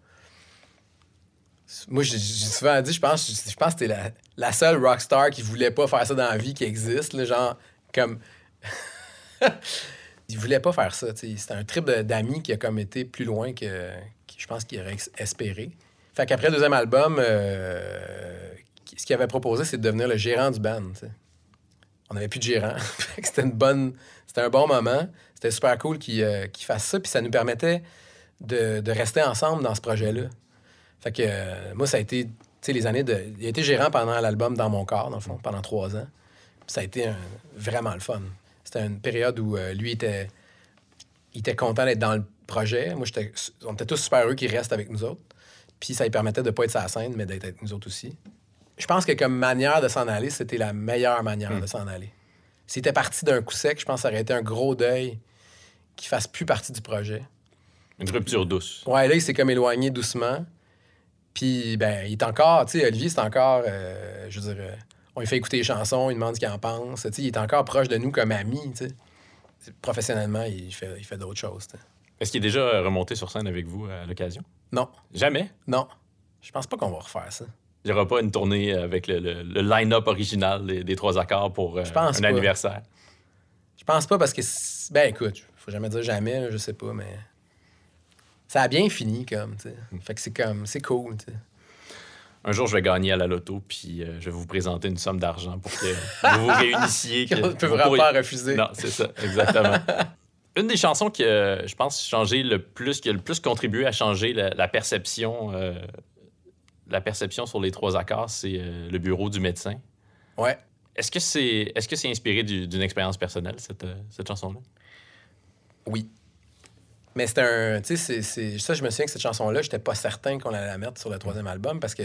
Moi, j'ai souvent dit, je pense, je pense que c'était la, la seule rockstar qui voulait pas faire ça dans la vie qui existe. là, genre, comme. il voulait pas faire ça. C'était un trip d'amis qui a comme été plus loin que, je pense qu'il aurait espéré. Fait qu'après le deuxième album, euh, ce qu'il avait proposé, c'est de devenir le gérant du band. on n'avait plus de gérant. C'était une bonne. C'était un bon moment. C'était super cool qu'il euh, qu'il fasse ça. Puis ça nous permettait de, de rester ensemble dans ce projet-là. Fait que euh, moi, ça a été. Tu sais, les années de. Il a été gérant pendant l'album Dans mon corps, dans le fond, pendant trois ans. Puis ça a été un- vraiment le fun. C'était une période où euh, lui était. Il était content d'être dans le projet. Moi, j'étais. On était tous super heureux qu'il reste avec nous autres. Puis ça lui permettait de ne pas être la scène, mais d'être avec nous autres aussi je pense que comme manière de s'en aller, c'était la meilleure manière de s'en aller. S'il était parti d'un coup sec, je pense que ça aurait été un gros deuil qu'il fasse plus partie du projet. Une rupture douce. Ouais, là, il s'est comme éloigné doucement. Puis, ben, il est encore, tu sais, Olivier, c'est encore, euh, je veux dire, euh, on lui fait écouter les chansons, il demande ce qu'il en pense. Tu sais, il est encore proche de nous comme ami, tu sais. Professionnellement, il fait, il fait d'autres choses, tu sais. Est-ce qu'il est déjà remonté sur scène avec vous à l'occasion? Non, Jamais? non. Je pense pas qu'on va refaire ça. Il n'y aura pas une tournée avec le, le- le line-up original des, des trois accords pour euh, Je pense un pas. anniversaire? Je pense pas parce que. c'est- Ben écoute, faut jamais dire jamais, je sais pas, mais. Ça a bien fini, comme, tu sais. Fait que c'est comme. C'est cool, tu sais. Un jour, je vais gagner à la loto, puis euh, je vais vous présenter une somme d'argent pour que vous vous réunissiez. que On ne peut vraiment pourriez- pas refuser. Non, c'est ça, exactement. Une des chansons qui, a, je pense, changé le plus, qui a le plus contribué à changer la, la perception, euh, la perception sur les trois accords, c'est euh, le bureau du médecin. Ouais. Est-ce que c'est, est-ce que c'est inspiré du- d'une expérience personnelle cette, euh, cette chanson-là? Oui. Mais c'était un. Tu sais, c'est- ça, je me souviens que cette chanson-là, j'étais pas certain qu'on allait la mettre sur le troisième album parce que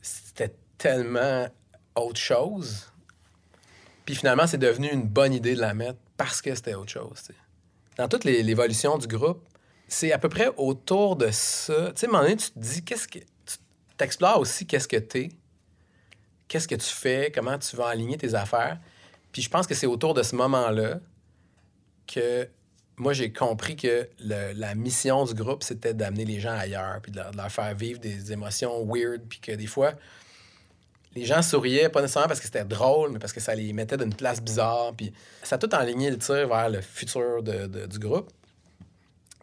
c'était tellement autre chose. Puis finalement, c'est devenu une bonne idée de la mettre parce que c'était autre chose. Dans toute l'évolution du groupe, c'est à peu près autour de ça. Tu sais, à un moment donné, tu te dis, qu'est-ce que. Tu t'explores aussi qu'est-ce que t'es, qu'est-ce que tu fais, comment tu vas aligner tes affaires. Puis je pense que c'est autour de ce moment-là que moi, j'ai compris que le- la mission du groupe, c'était d'amener les gens ailleurs, puis de leur, faire vivre des émotions weird, puis que des fois, les gens souriaient, pas nécessairement parce que c'était drôle, mais parce que ça les mettait d'une place bizarre, puis ça a tout enligné le tir vers le futur de- de- du groupe.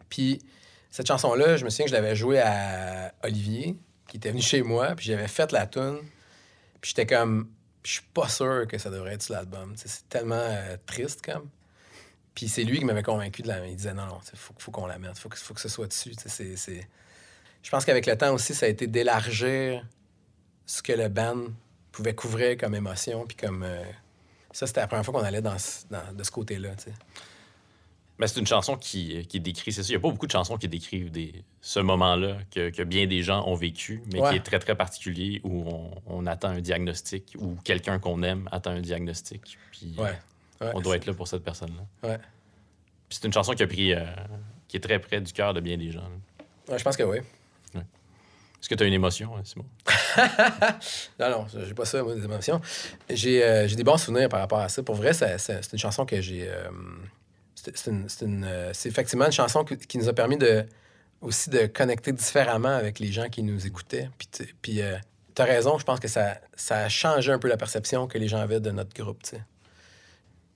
Puis cette chanson-là, je me souviens que je l'avais jouée à Olivier, qui était venu chez moi, puis j'avais fait la tune, puis j'étais comme, je suis pas sûr que ça devrait être sur l'album. C'est tellement euh, triste, comme. Puis c'est lui qui m'avait convaincu de la. Il disait non, non, il faut, faut qu'on la mette, il faut que, faut que ce soit dessus. C'est- c'est- Je pense qu'avec le temps aussi, ça a été d'élargir ce que le band pouvait couvrir comme émotion. Puis comme. euh, ça, c'était la première fois qu'on allait dans, de ce côté-là. Mais c'est une chanson qui, qui décrit, c'est ça. Il n'y a pas beaucoup de chansons qui décrivent des, ce moment-là que, que bien des gens ont vécu, mais Ouais. qui est très, très particulier, où on, on attend un diagnostic, ou quelqu'un qu'on aime attend un diagnostic. Puis Ouais. Ouais, on doit être là pour cette personne-là. Ouais. Puis c'est une chanson qui a pris, euh, qui est très près du cœur de bien des gens. Ouais, je pense que oui. Est-ce que tu as une émotion, hein, Simon? Non, non, j'ai pas ça, moi, des émotions. J'ai euh, j'ai des bons souvenirs par rapport à ça. Pour vrai, c'est une chanson que j'ai. euh, c'est effectivement une chanson qui, qui nous a permis de aussi de connecter différemment avec les gens qui nous écoutaient. Puis, tu- puis euh, t'as raison, je pense que ça, ça a changé un peu la perception que les gens avaient de notre groupe, tu sais.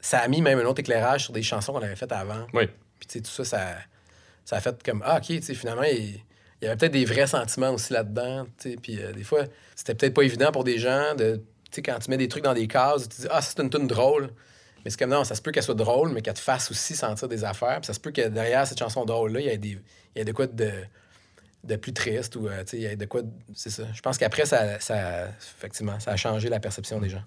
Ça a mis même un autre éclairage sur des chansons qu'on avait faites avant. Oui. Puis, tu sais, tout ça, ça, ça a fait comme, ah, OK, tu sais, finalement, il, il y avait peut-être des vrais sentiments aussi là-dedans, tu sais. Puis, euh, des fois, c'était peut-être pas évident pour des gens de, tu sais, quand tu mets des trucs dans des cases, tu dis, ah, c'est une tune drôle. Mais c'est comme, non, ça se peut qu'elle soit drôle, mais qu'elle te fasse aussi sentir des affaires. Puis, ça se peut que derrière cette chanson drôle-là, il y ait des, il y ait de quoi de, de plus triste ou, euh, tu sais, il y a de quoi, de- c'est ça. Je pense qu'après, ça, ça, effectivement, ça a changé la perception des gens.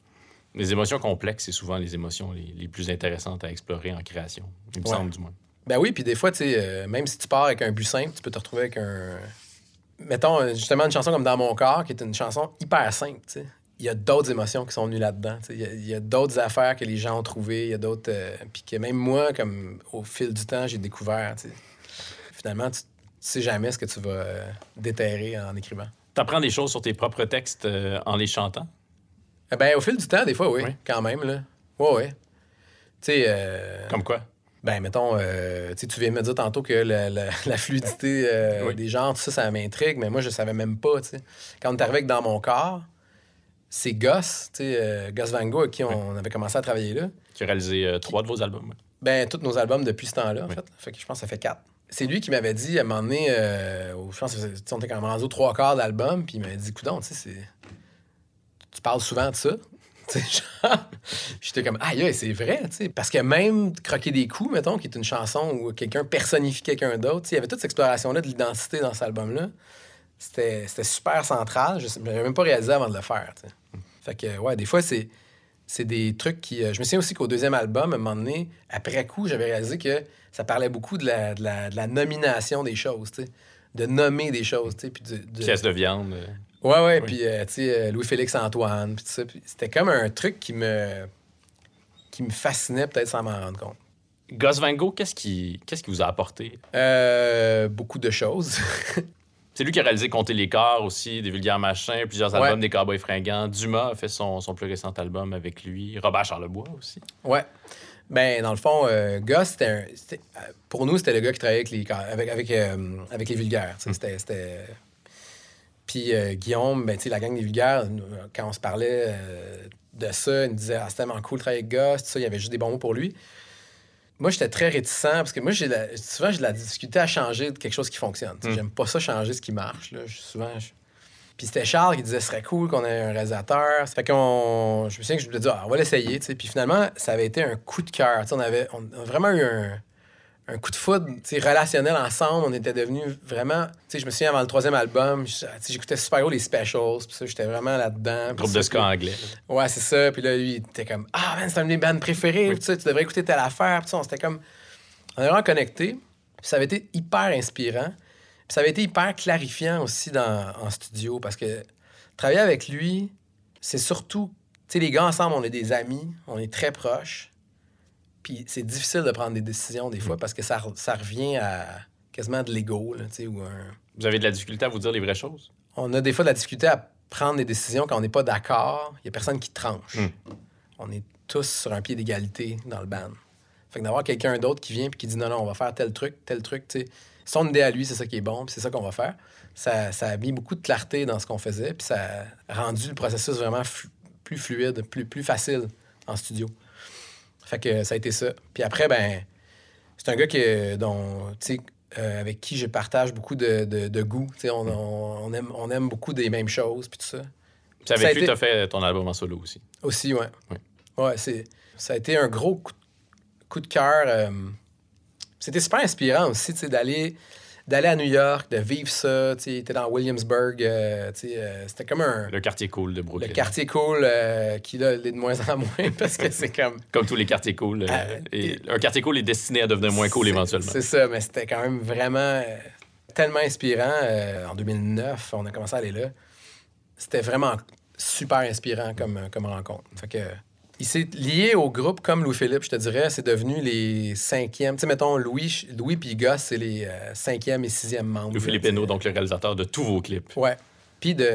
Les émotions complexes, c'est souvent les émotions les, les plus intéressantes à explorer en création. Il me Ouais. semble, du moins. Ben oui, puis des fois, tu sais, euh, même si tu pars avec un but simple, tu peux te retrouver avec un. Mettons, euh, justement, une chanson comme Dans mon corps, qui est une chanson hyper simple, tu sais. Il y a d'autres émotions qui sont venues là-dedans. Il y a- d'autres affaires que les gens ont trouvées. Il y a d'autres. euh, puis que même moi, comme au fil du temps, j'ai découvert. Finalement, tu, tu sais jamais ce que tu vas euh, déterrer en écrivant. Tu apprends des choses sur tes propres textes en les chantant? Eh Ben, au fil du temps, des fois, oui, Oui. quand même. Là. Ouais, ouais. Tu sais. euh, Comme quoi? Ben, mettons, euh, tu viens de me dire tantôt que la, la- la fluidité euh, Oui. des genres, tout ça, ça m'intrigue, mais moi, je savais même pas, tu sais. Quand on est arrivé avec Dans mon corps, c'est Gus, tu sais, euh, Gus Van Gogh, avec qui on avait commencé à travailler là. Qui a réalisé euh, trois de vos albums. Ben, tous nos albums depuis ce temps-là, en fait. Fait que je pense que ça fait quatre. C'est lui qui m'avait dit, à un moment donné, euh, je pense que c'est- on était quand même rendu aux trois quarts d'album, puis il m'avait dit, coudon, tu sais, Tu parles souvent de ça. J'étais comme, aïe, aïe, c'est vrai, tu sais. Parce que même Croquer des coups, mettons, qui est une chanson où quelqu'un personnifie quelqu'un d'autre, il y avait toute cette exploration-là de l'identité dans cet album-là. C'était super central. Je n'avais même pas réalisé avant de le faire. Fait que, ouais, des fois, c'est des trucs qui. euh, je me souviens aussi qu'au deuxième album, à un moment donné, après coup, j'avais réalisé que ça parlait beaucoup de la, nomination des choses. De nommer des choses, tu de, de- de viande. Ouais, ouais. Oui. Puis, euh, tu sais, euh, Louis-Félix Antoine, puis tout ça. C'était comme un truc qui me. qui me fascinait, peut-être sans m'en rendre compte. Gus Van Gogh, qu'est-ce qui, qu'est-ce qui vous a apporté? Euh, beaucoup de choses. C'est lui qui a réalisé Compter les corps aussi, des vulgaires machins, plusieurs Ouais. albums des Cowboys fringants. Dumas a fait son, son plus récent album avec lui. Robert Charlebois aussi. ouais. Ben, dans le fond, euh, Gus, c'était un- c'était- Pour nous, c'était le gars qui travaillait avec les, avec, avec, euh, avec les vulgaires. sais, C'était. c'était- Puis euh, Guillaume, ben, tu sais, la gang des vulgaires, nous, euh, quand on se parlait euh, de ça, il nous disait Ah, c'est tellement cool de travailler avec tout ça, il y avait juste des bons mots pour lui. Moi, j'étais très réticent parce que moi, j'ai la- souvent, j'ai de la difficulté à changer de quelque chose qui fonctionne. Mm. J'aime pas ça changer ce qui marche. Là. Souvent, je- Puis c'était Charles qui disait ce serait cool qu'on ait un réalisateur. Ça fait qu'on. Je me souviens que je me disais, ah, on va l'essayer. Puis finalement, ça avait été un coup de cœur. On avait on a vraiment eu un, un coup de foudre relationnel ensemble. On était devenus vraiment. tu sais, Je me souviens avant le troisième album, j'écoutais super gros les specials. Puis ça, j'étais vraiment là-dedans. Groupe de ska anglais. Ouais, c'est ça. Puis là, lui, il était comme Ah, man, c'est un de mes bands préférés. Oui. Tu devrais écouter telle affaire. Puis ça, on s'était comme. On est vraiment connectés. Puis ça avait été hyper inspirant. Puis ça avait été hyper clarifiant aussi dans, en studio parce que travailler avec lui, c'est surtout. Tu sais, les gars ensemble, on est des amis, on est très proches. Puis c'est difficile de prendre des décisions des fois parce que ça, ça revient à quasiment de l'ego, un Vous avez de la difficulté à vous dire les vraies choses? on a des fois de la difficulté à prendre des décisions quand on n'est pas d'accord. Il n'y a personne qui tranche. Mm. On est tous sur un pied d'égalité dans le band. Fait que d'avoir quelqu'un d'autre qui vient et qui dit non, non, on va faire tel truc, tel truc, tu sais. Son idée à lui, c'est ça qui est bon, puis c'est ça qu'on va faire. Ça, ça a mis beaucoup de clarté dans ce qu'on faisait, puis ça a rendu le processus vraiment flu- plus fluide, plus, plus facile en studio. Fait que ça a été ça. Puis après, ben, c'est un gars que, dont, euh, avec qui je partage beaucoup de, de, de goûts. Tu sais, On, on, on aime, on aime beaucoup des mêmes choses, puis tout ça. Ça a avec lui été- que tu as fait ton album en solo aussi. Aussi, ouais. Oui. Ouais, c'est, ça a été un gros coup, coup de cœur. euh, c'était super inspirant aussi, tu sais, d'aller d'aller à New York, de vivre ça. Tu sais, t'es dans Williamsburg. euh, tu sais, euh, c'était comme un. Le quartier cool de Brooklyn. Le quartier cool euh, qui là, l'est de moins en moins parce que c'est comme. Comme tous les quartiers cool. euh, Ah, et un quartier cool est destiné à devenir moins cool éventuellement. C'est ça, mais c'était quand même vraiment euh, tellement inspirant. En 2009, on a commencé à aller là. C'était vraiment super inspirant comme, comme rencontre. Fait que, il s'est lié au groupe comme Louis-Philippe, je te dirais. C'est devenu les cinquièmes. Tu sais, mettons, Louis, Louis puis Goss, c'est les euh, cinquième et sixième membres. Lou Philippe là, tu sais. Hainaut, donc le réalisateur de tous vos clips. Ouais. Puis de,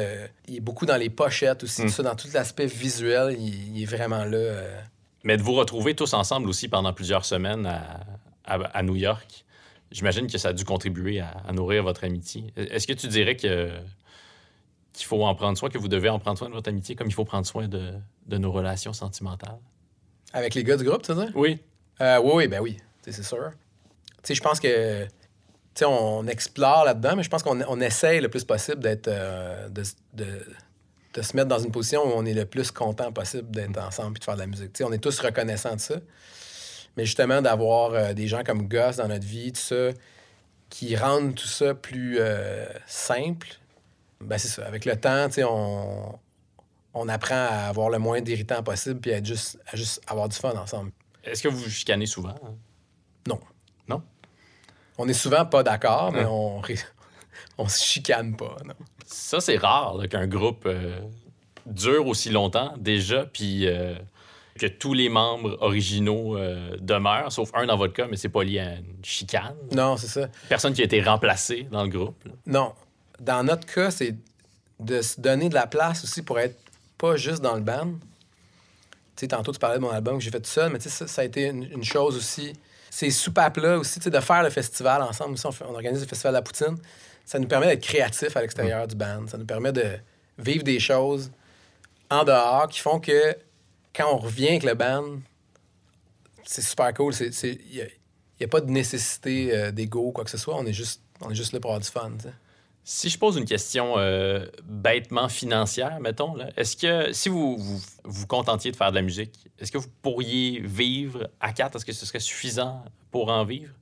il est beaucoup dans les pochettes aussi, Mm. tout ça, dans tout l'aspect visuel, il, il est vraiment là. euh. Mais de vous retrouver tous ensemble aussi pendant plusieurs semaines à, à- à New York, j'imagine que ça a dû contribuer à, à nourrir votre amitié. Est-ce que tu dirais que qu'il faut en prendre soin, que vous devez en prendre soin de votre amitié comme il faut prendre soin de, de nos relations sentimentales? Avec les gars du groupe, tu veux dire? Oui. Euh, oui, oui, ben oui, c'est sûr. Tu sais, je pense que, tu sais, on explore là-dedans, mais je pense qu'on on essaye le plus possible d'être, euh, de, de- de se mettre dans une position où on est le plus content possible d'être ensemble et de faire de la musique. Tu sais, on est tous reconnaissants de ça. Mais justement, d'avoir euh, des gens comme Goss dans notre vie, tout ça, qui rendent tout ça plus simple, ben c'est ça. Avec le temps, tu sais, on, on apprend à avoir le moins d'irritants possible puis à, juste, à juste avoir du fun ensemble. Est-ce que vous vous chicanez souvent? hein? Non. Non? On est souvent pas d'accord, mais Hein? on, ré- on se chicane pas. Non. Ça, c'est rare qu'un groupe euh, dure aussi longtemps déjà, puis euh, que tous les membres originaux euh, demeurent, sauf un dans votre cas, mais c'est pas lié à une chicane. Non, c'est ça. Personne qui a été remplacé dans le groupe. là. Non. Dans notre cas, c'est de se donner de la place aussi pour être pas juste dans le band. Tu sais, tantôt, tu parlais de mon album que j'ai fait tout seul, mais tu sais, ça, a été une, chose aussi. Ces soupapes-là aussi, de faire le festival ensemble. On, organise le festival de la poutine. Ça nous permet d'être créatifs à l'extérieur du band. Ça nous permet de vivre des choses en dehors qui font que quand on revient avec le band, c'est super cool. Il n'y a, pas de nécessité euh, d'ego ou quoi que ce soit. On est juste, là pour avoir du fun. Si je pose une question euh, bêtement financière, mettons, est-ce que si vous, vous vous contentiez de faire de la musique, est-ce que vous pourriez vivre à quatre? Est-ce que ce serait suffisant pour en vivre?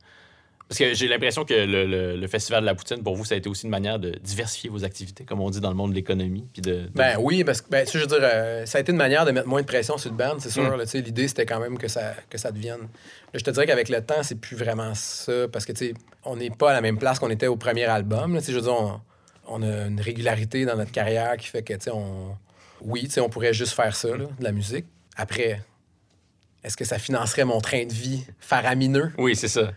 Parce que j'ai l'impression que le, le- le Festival de la Poutine, pour vous, ça a été aussi une manière de diversifier vos activités, comme on dit dans le monde de l'économie. Puis de, de- Ben oui, parce que ben, tu sais, je veux dire, euh, ça a été une manière de mettre moins de pression sur le band, c'est sûr. Mm. L'idée, c'était quand même que ça, que ça devienne. Là, je te dirais qu'avec le temps, c'est plus vraiment ça, parce que tu sais, on n'est pas à la même place qu'on était au premier album. là, je veux dire, on, on a une régularité dans notre carrière qui fait que, tu sais, on... oui, tu sais, on pourrait juste faire ça, là, de la musique. Après, est-ce que ça financerait mon train de vie faramineux, Oui, c'est ça.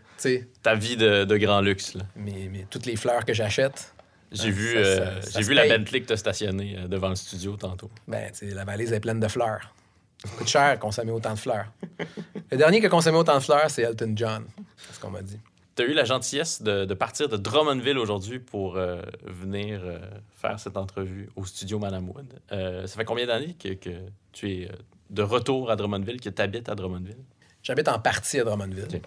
Ta vie de, de grand luxe. là. mais, mais toutes les fleurs que j'achète, J'ai Ah, vu, euh, j'ai la. Bentley que tu as stationnée euh, devant le studio tantôt. Ben, tu sais, la valise est pleine de fleurs. Ça coûte cher consommer autant de fleurs. Le dernier qui a consommé autant de fleurs, c'est Elton John. C'est ce qu'on m'a dit. Tu as eu la gentillesse de, de partir de Drummondville aujourd'hui pour euh, venir euh, faire cette entrevue au studio Madame Wood. Ça fait combien d'années que, que tu es de retour à Drummondville, que tu habites à Drummondville? J'habite en partie à Drummondville.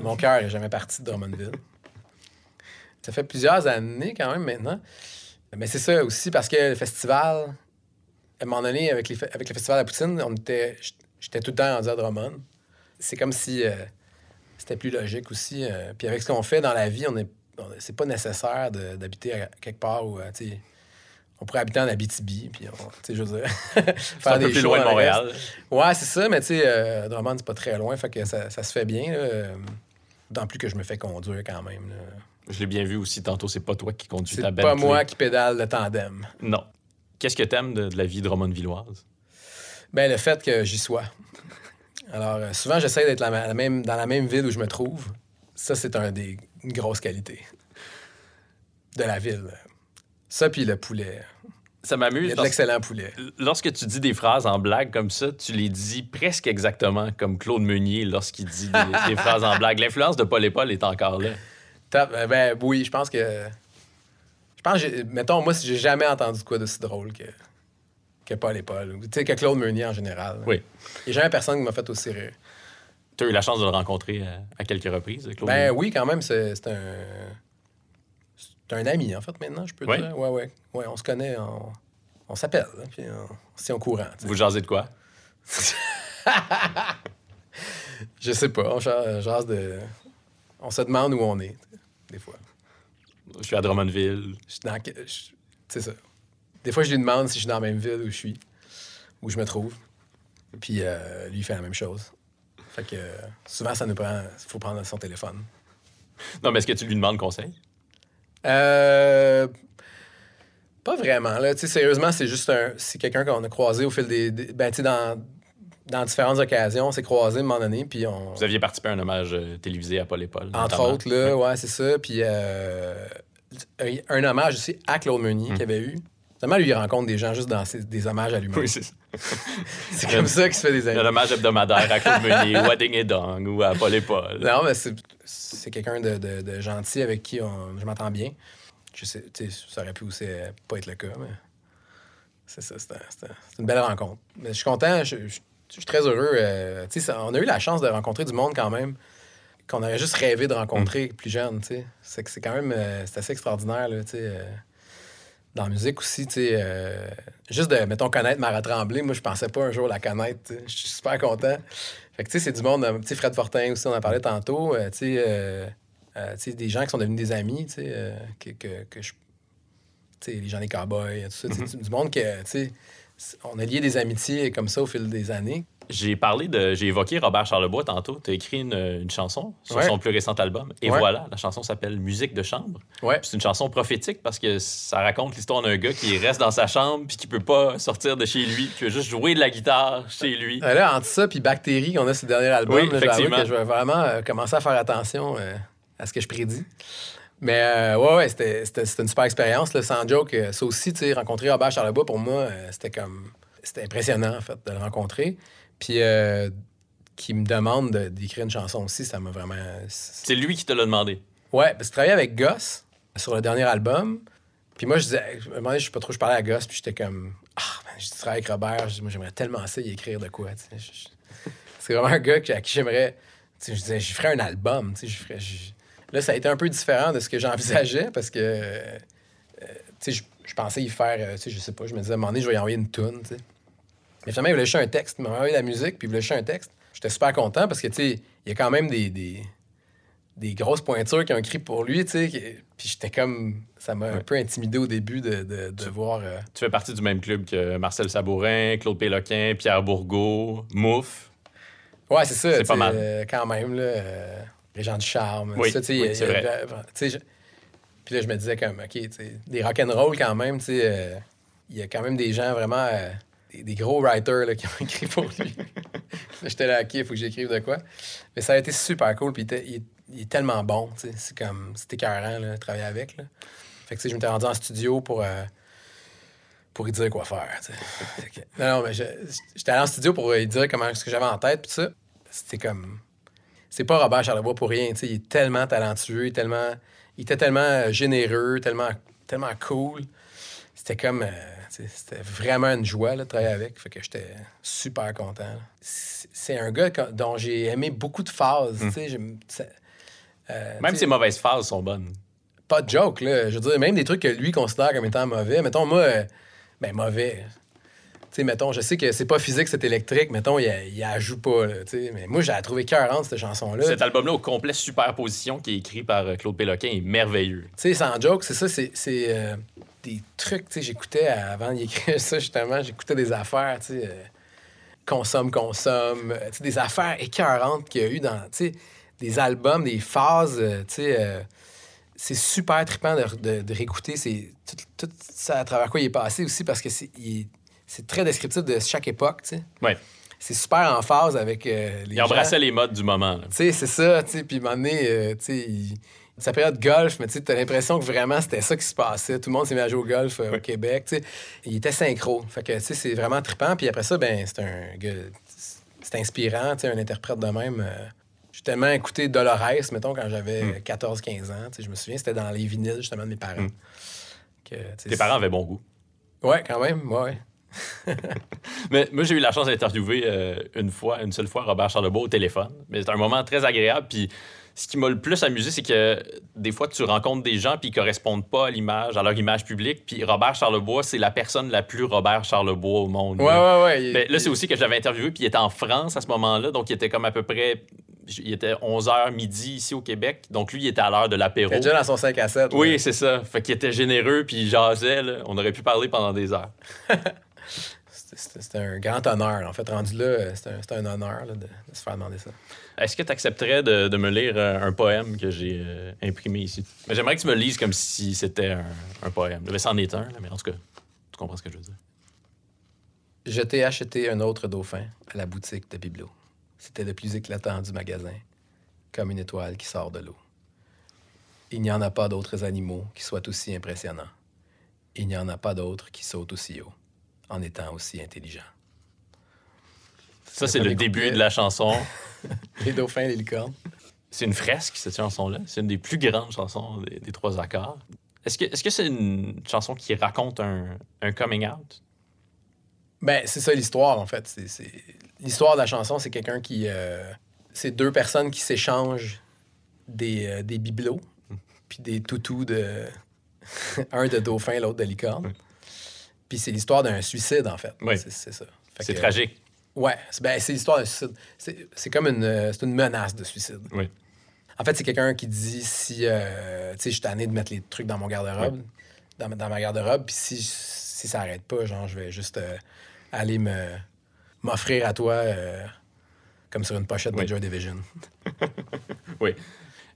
Mon cœur n'est jamais parti de Drummondville. Ça fait plusieurs années quand même maintenant. Mais c'est ça aussi parce que le festival, à un moment donné, avec, les avec le festival à Poutine, on était, j'étais tout le temps rendu à Drummond. C'est comme si euh, c'était plus logique aussi. euh. puis avec ce qu'on fait dans la vie, on est, c'est pas nécessaire de- d'habiter quelque part où, euh, on pourrait habiter en Abitibi, puis on- je veux dire, C'est faire un peu des plus shows loin de reste. Montréal. Ouais, c'est ça, mais tu sais, euh, Drummond, c'est pas très loin, fait que ça, ça se fait bien. Euh, D'autant plus que je me fais conduire quand même. là. Je l'ai bien vu aussi tantôt, c'est pas toi qui conduis C'est ta pas Bentley. moi qui pédale le tandem. Non. Qu'est-ce que t'aimes de, de la vie drummondvilloise? Ben, le fait que j'y sois. Alors, euh, souvent, j'essaie d'être la, la même, dans la même ville où je me trouve. Ça, c'est un des, une grosse qualité de la ville. Ça, puis le poulet. Ça Il y m'amuse a de parce l'excellent poulet. lorsque tu dis des phrases en blague comme ça, tu les dis presque exactement comme Claude Meunier lorsqu'il dit des, des phrases en blague. L'influence de Paul et Paul est encore là. Euh, Ben oui, je pense que. Je pense que, mettons, moi, si j'ai jamais entendu quoi de si drôle que, que Paul et Paul. Tu sais, que Claude Meunier en général. Oui. Il n'y a jamais personne qui m'a fait aussi rire. Tu as eu la chance de le rencontrer à, à quelques reprises, Claude Ben Meunier? oui, quand même, c'est un. C'est un ami, en fait, maintenant, je peux Oui? dire? Ouais, ouais. Ouais, on se connaît, on, on s'appelle, là, puis on, c'est au courant. Vous jasez de quoi? Je sais pas, on jase, de. On se demande où on est, des fois. Je suis à Drummondville. Je suis dans. je- C'est ça. Des fois, je lui demande si je suis dans la même ville où je suis, où je me trouve. Puis euh, lui, il fait la même chose. Fait que euh, souvent, ça nous prend. Il faut prendre son téléphone. Non, mais est-ce que tu lui demandes conseil? Euh, pas vraiment. Là. Sérieusement, c'est juste un. C'est quelqu'un qu'on a croisé au fil des. des- ben, tu dans, dans différentes occasions, on s'est croisé à un moment donné. Puis on. Vous aviez participé à un hommage euh, télévisé à Paul et Paul. Entre notamment. autres, là, ouais, c'est ça. Puis euh, un, un hommage aussi à Claude Meunier qu'il avait eu. Finalement, lui, il rencontre des gens juste dans ses- des hommages à lui-même. Oui, c'est ça. c'est comme ça qu'il se fait des Un amis. hommage hebdomadaire à Claude Meunier, ou à Ding et Dong, ou à Paul et Paul. Non, mais c'est, c'est quelqu'un de, de- de gentil avec qui on- je m'entends bien. Je sais, tu sais, ça aurait pu aussi pas être le cas, mais c'est ça, c'est, un- un- une belle rencontre. Mais je suis content, je, je- je suis très heureux. euh, tu sais, ça- on a eu la chance de rencontrer du monde quand même qu'on aurait juste rêvé de rencontrer plus jeune, tu sais. C'est quand même, euh, c'est assez extraordinaire, là, tu sais. euh, dans la musique aussi, tu sais, euh, juste de, mettons, connaître Mara Tremblay, moi, je pensais pas un jour la connaître. Je suis super content. Fait que, tu sais, c'est du monde, tu sais, Fred Fortin aussi, on en parlait tantôt, euh, tu sais, euh, euh, tu sais, des gens qui sont devenus des amis, tu sais, que, que, que je... Tu sais, les gens des cowboys, tout ça, sais, du monde que, tu sais, on a lié des amitiés comme ça au fil des années. J'ai parlé de. J'ai évoqué Robert Charlebois tantôt. Tu as écrit une, une chanson sur Ouais. son plus récent album. Et Ouais. voilà, la chanson s'appelle Musique de chambre. Ouais. C'est une chanson prophétique parce que ça raconte l'histoire d'un gars qui reste dans sa chambre puis qui peut pas sortir de chez lui, qui veut juste jouer de la guitare chez lui. Euh, Là, entre ça puis Bactérie, qu'on a le dernier album, Oui, là, effectivement. que je vais vraiment euh, commencer à faire attention euh, à ce que je prédis. Mais euh, ouais, ouais, c'était, une super expérience, là, sans joke. Ça aussi, rencontrer Robert Charlebois, pour moi, c'était comme... C'était impressionnant, en fait, de le rencontrer. Puis euh, qui me demande de- d'écrire une chanson aussi, ça m'a vraiment... C'est lui qui te l'a demandé. Ouais, parce que je travaillais avec Goss sur le dernier album. Puis moi, je disais, à un moment donné, je sais pas trop, je parlais à Goss, puis j'étais comme, ah, man, je travaille avec Robert, je dis, moi, j'aimerais tellement ça y écrire de quoi, tu sais. Je- je- C'est vraiment un gars que- à qui j'aimerais, tu sais, je disais, je ferais un album, tu sais, je ferais. je- Là, ça a été un peu différent de ce que j'envisageais parce que, euh, tu sais, je, je pensais y faire, euh, tu sais, je sais pas, je me disais, à un moment donné, je vais y envoyer une tune, tu sais. Mais finalement, il voulait juste un texte. Il m'a envoyé la musique, puis il voulait juste un texte. J'étais super content parce que, tu sais, il y a quand même des, des, des grosses pointures qui ont écrit pour lui, tu sais. qui- Puis j'étais comme. Ça m'a un peu intimidé au début de, de, de voir. euh, Tu fais partie du même club que Marcel Sabourin, Claude Péloquin, Pierre Bourgault, Mouf. Ouais, c'est ça. C'est pas mal. euh, quand même, là. euh, Régent du Charme. Oui, c'est vrai. je- Puis là, je me disais comme, OK, tu sais, des rock'n'roll quand même, tu sais. Il y a quand même des gens vraiment. Des, gros writers là, qui ont écrit pour lui. J'étais là, OK, il faut que j'écrive de quoi. Mais ça a été super cool. Puis il, est- tellement bon. C'est comme. C'était écœurant, de travailler avec, là. Fait que, je m'étais rendu en studio pour. euh, pour lui dire quoi faire. non, non, mais j'étais allé en studio pour lui dire comment ce que j'avais en tête, puis ça. C'était comme. C'est pas Robert Charlebois pour rien. Il est tellement talentueux, tellement. Il était tellement euh, généreux, tellement, tellement cool. C'était comme. euh, c'était vraiment une joie là, de travailler avec. Fait que j'étais super content. C'est un gars dont j'ai aimé beaucoup de phases. ça- euh, Même ses mauvaises phases sont bonnes. pas de joke, là. Je veux dire, même des trucs que lui considère comme étant mauvais. Mettons, moi, euh, ben, mauvais. Tu sais, mettons, je sais que c'est pas physique, c'est électrique. Mettons, il, a- il la joue pas, là. Mais moi, j'ai trouvé cœurante, cette chanson-là. Cet album-là, au complet superposition, qui est écrit par euh, Claude Péloquin, est merveilleux. Tu sais, sans joke, c'est ça, c'est c'est, des trucs, tu sais, j'écoutais avant d'écrire ça, justement, j'écoutais des affaires, tu sais, euh, consomme, consomme, euh, tu sais, des affaires écœurantes qu'il y a eu dans, tu sais, des albums, des phases, euh, tu sais, euh, c'est super trippant de, de- de réécouter c'est tout, tout ça à travers quoi il est passé aussi, parce que c'est très descriptif de chaque époque, tu sais. Ouais. C'est super en phase avec euh, les Il gens. embrassait les modes du moment. Tu sais, c'est ça, tu sais. Puis, un moment donné, euh, tu sais, il- sa période golf, mais tu sais, t'as l'impression que vraiment c'était ça qui se passait. Tout le monde s'est mis à jouer au golf euh, au Québec. Il était synchro. Fait que, tu sais, c'est vraiment trippant. Puis après ça, ben, c'est un c'est inspirant, tu sais, un interprète de même. euh. J'ai tellement écouté Dolores, mettons, quand j'avais 14-15 ans. Tu sais, je me souviens, c'était dans les vinyles, justement, de mes parents. Que, sais, Tes parents avaient bon goût. Ouais, quand même, ouais, ouais. Mais moi, j'ai eu la chance d'interviewer euh, une fois, une seule fois, Robert Charlebois au téléphone. Mais c'était un moment très agréable. Puis ce qui m'a le plus amusé, c'est que des fois, tu rencontres des gens puis ils correspondent pas à l'image, à leur image publique. Puis Robert Charlebois, c'est la personne la plus Robert Charlebois au monde. Ouais, là. ouais, ouais. il- Mais là, c'est aussi que je l'avais interviewé, puis il était en France à ce moment-là, donc il était comme à peu près il était 11h midi ici au Québec. Donc, lui, il était à l'heure de l'apéro. Il est déjà dans son 5 à 7. Oui, c'est ça. Fait qu'il était généreux, puis il jasait. là. On aurait pu parler pendant des heures. C'était un grand honneur. En fait, rendu là, euh, c'était un, honneur là, de, de se faire demander ça. Est-ce que tu accepterais de, de me lire euh, un poème que j'ai euh, imprimé ici? J'aimerais que tu me lises comme si c'était un, un poème. Mais c'en est un, là, mais en tout cas, tu comprends ce que je veux dire. Je t'ai acheté un autre dauphin à la boutique de Biblo. C'était le plus éclatant du magasin, comme une étoile qui sort de l'eau. Il n'y en a pas d'autres animaux qui soient aussi impressionnants. Il n'y en a pas d'autres qui sautent aussi haut, en étant aussi intelligents. Ça, c'est le début de la chanson. Les dauphins et les licornes. C'est une fresque, cette chanson-là. C'est une des plus grandes chansons des, des trois accords. Est-ce que c'est une chanson qui raconte un, un coming out? Ben, c'est ça l'histoire, en fait. L'histoire de la chanson, c'est quelqu'un qui. euh, C'est deux personnes qui s'échangent des, euh, des bibelots, puis des toutous de. un de dauphin, l'autre de licorne. Puis c'est l'histoire d'un suicide, en fait. Oui. C'est, ça. C'est que- tragique. Ouais, c'est, ben, c'est l'histoire d'un suicide. C'est, comme une, euh, c'est une menace de suicide. Oui. En fait, c'est quelqu'un qui dit si. euh, tu sais, je suis tanné de mettre les trucs dans mon garde-robe, dans, ma- dans ma garde-robe, puis si, si ça arrête pas, genre, je vais juste euh, aller me m'offrir à toi euh, comme sur une pochette Oui. de Joy Division. Oui.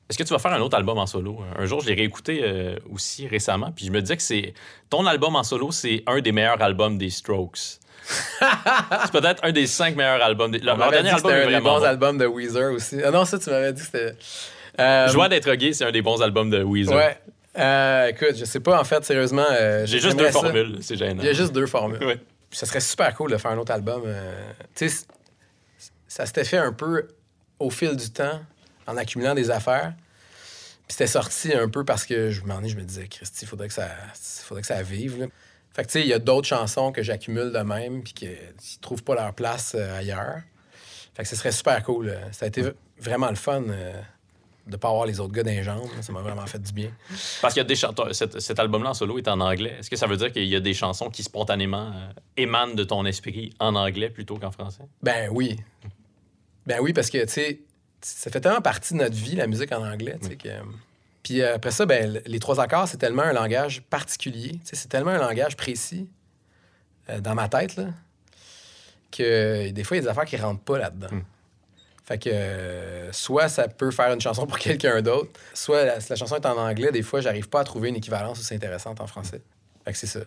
Est-ce que tu vas faire un autre album en solo? Un jour, je l'ai réécouté euh, aussi récemment, puis je me disais que c'est ton album en solo, c'est un des meilleurs albums des Strokes. c'est peut-être un des cinq meilleurs albums. Des... Leur, dernier album c'était est un des bons bon. albums de Weezer aussi. Ah non, ça, tu m'avais dit que c'était. Euh, Joie d'être gay, c'est un des bons albums de Weezer. Ouais. Euh, écoute, je sais pas, en fait, sérieusement. euh, J'ai juste deux ça. formules, c'est gênant. Il y a juste deux formules. Ouais. Puis ça serait super cool de faire un autre album. euh, tu sais, ça s'était fait un peu au fil du temps, en accumulant des affaires. Puis c'était sorti un peu parce que je m'en ai, je me disais, Christy, il faudrait que ça, faudrait que ça vive. là. Fait que tu sais, il y a d'autres chansons que j'accumule de même, puis qui ne trouvent pas leur place euh, ailleurs. Fait que ce serait super cool. euh. Ça a été vraiment le fun euh, de pas avoir les autres gars les jambes. Ça m'a vraiment fait du bien. Parce qu'il y a des chanteurs. Cet, cet album-là en solo est en anglais. Est-ce que ça veut dire qu'il y a des chansons qui spontanément euh, émanent de ton esprit en anglais plutôt qu'en français? Ben oui. Ben oui, parce que, tu sais, ça fait tellement partie de notre vie, la musique en anglais, que... Puis euh, après ça, ben, les trois accords, c'est tellement un langage particulier, c'est tellement un langage précis euh, dans ma tête, là, que des fois, il y a des affaires qui rentrent pas là-dedans. Fait que euh, soit ça peut faire une chanson pour quelqu'un d'autre, soit la, si la chanson est en anglais, des fois, j'arrive pas à trouver une équivalence aussi intéressante en français. Fait que c'est ça.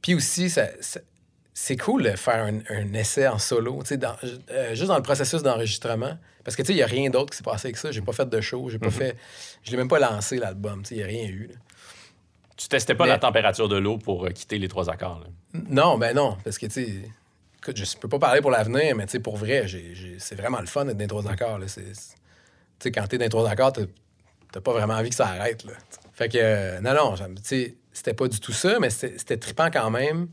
Puis aussi, ça, ça- c'est cool de faire un, un essai en solo, dans- euh, juste dans le processus d'enregistrement. Parce que, tu sais, il n'y a rien d'autre qui s'est passé avec ça. J'ai pas fait de show, j'ai pas fait... Je l'ai même pas lancé, l'album, tu sais, il n'y a rien eu. là. Tu testais pas Mais- la température de l'eau pour euh, quitter les trois accords. là? Non, ben non, parce que, tu sais... Écoute, je peux pas parler pour l'avenir, mais, tu sais, pour vrai, c'est vraiment le fun d'être dans les trois accords, Tu sais, quand t'es dans les trois accords, t'as pas vraiment envie que ça arrête, là. Fait que, euh, non, non, j'aime- tu sais, c'était pas du tout ça, mais c'était c'était trippant quand même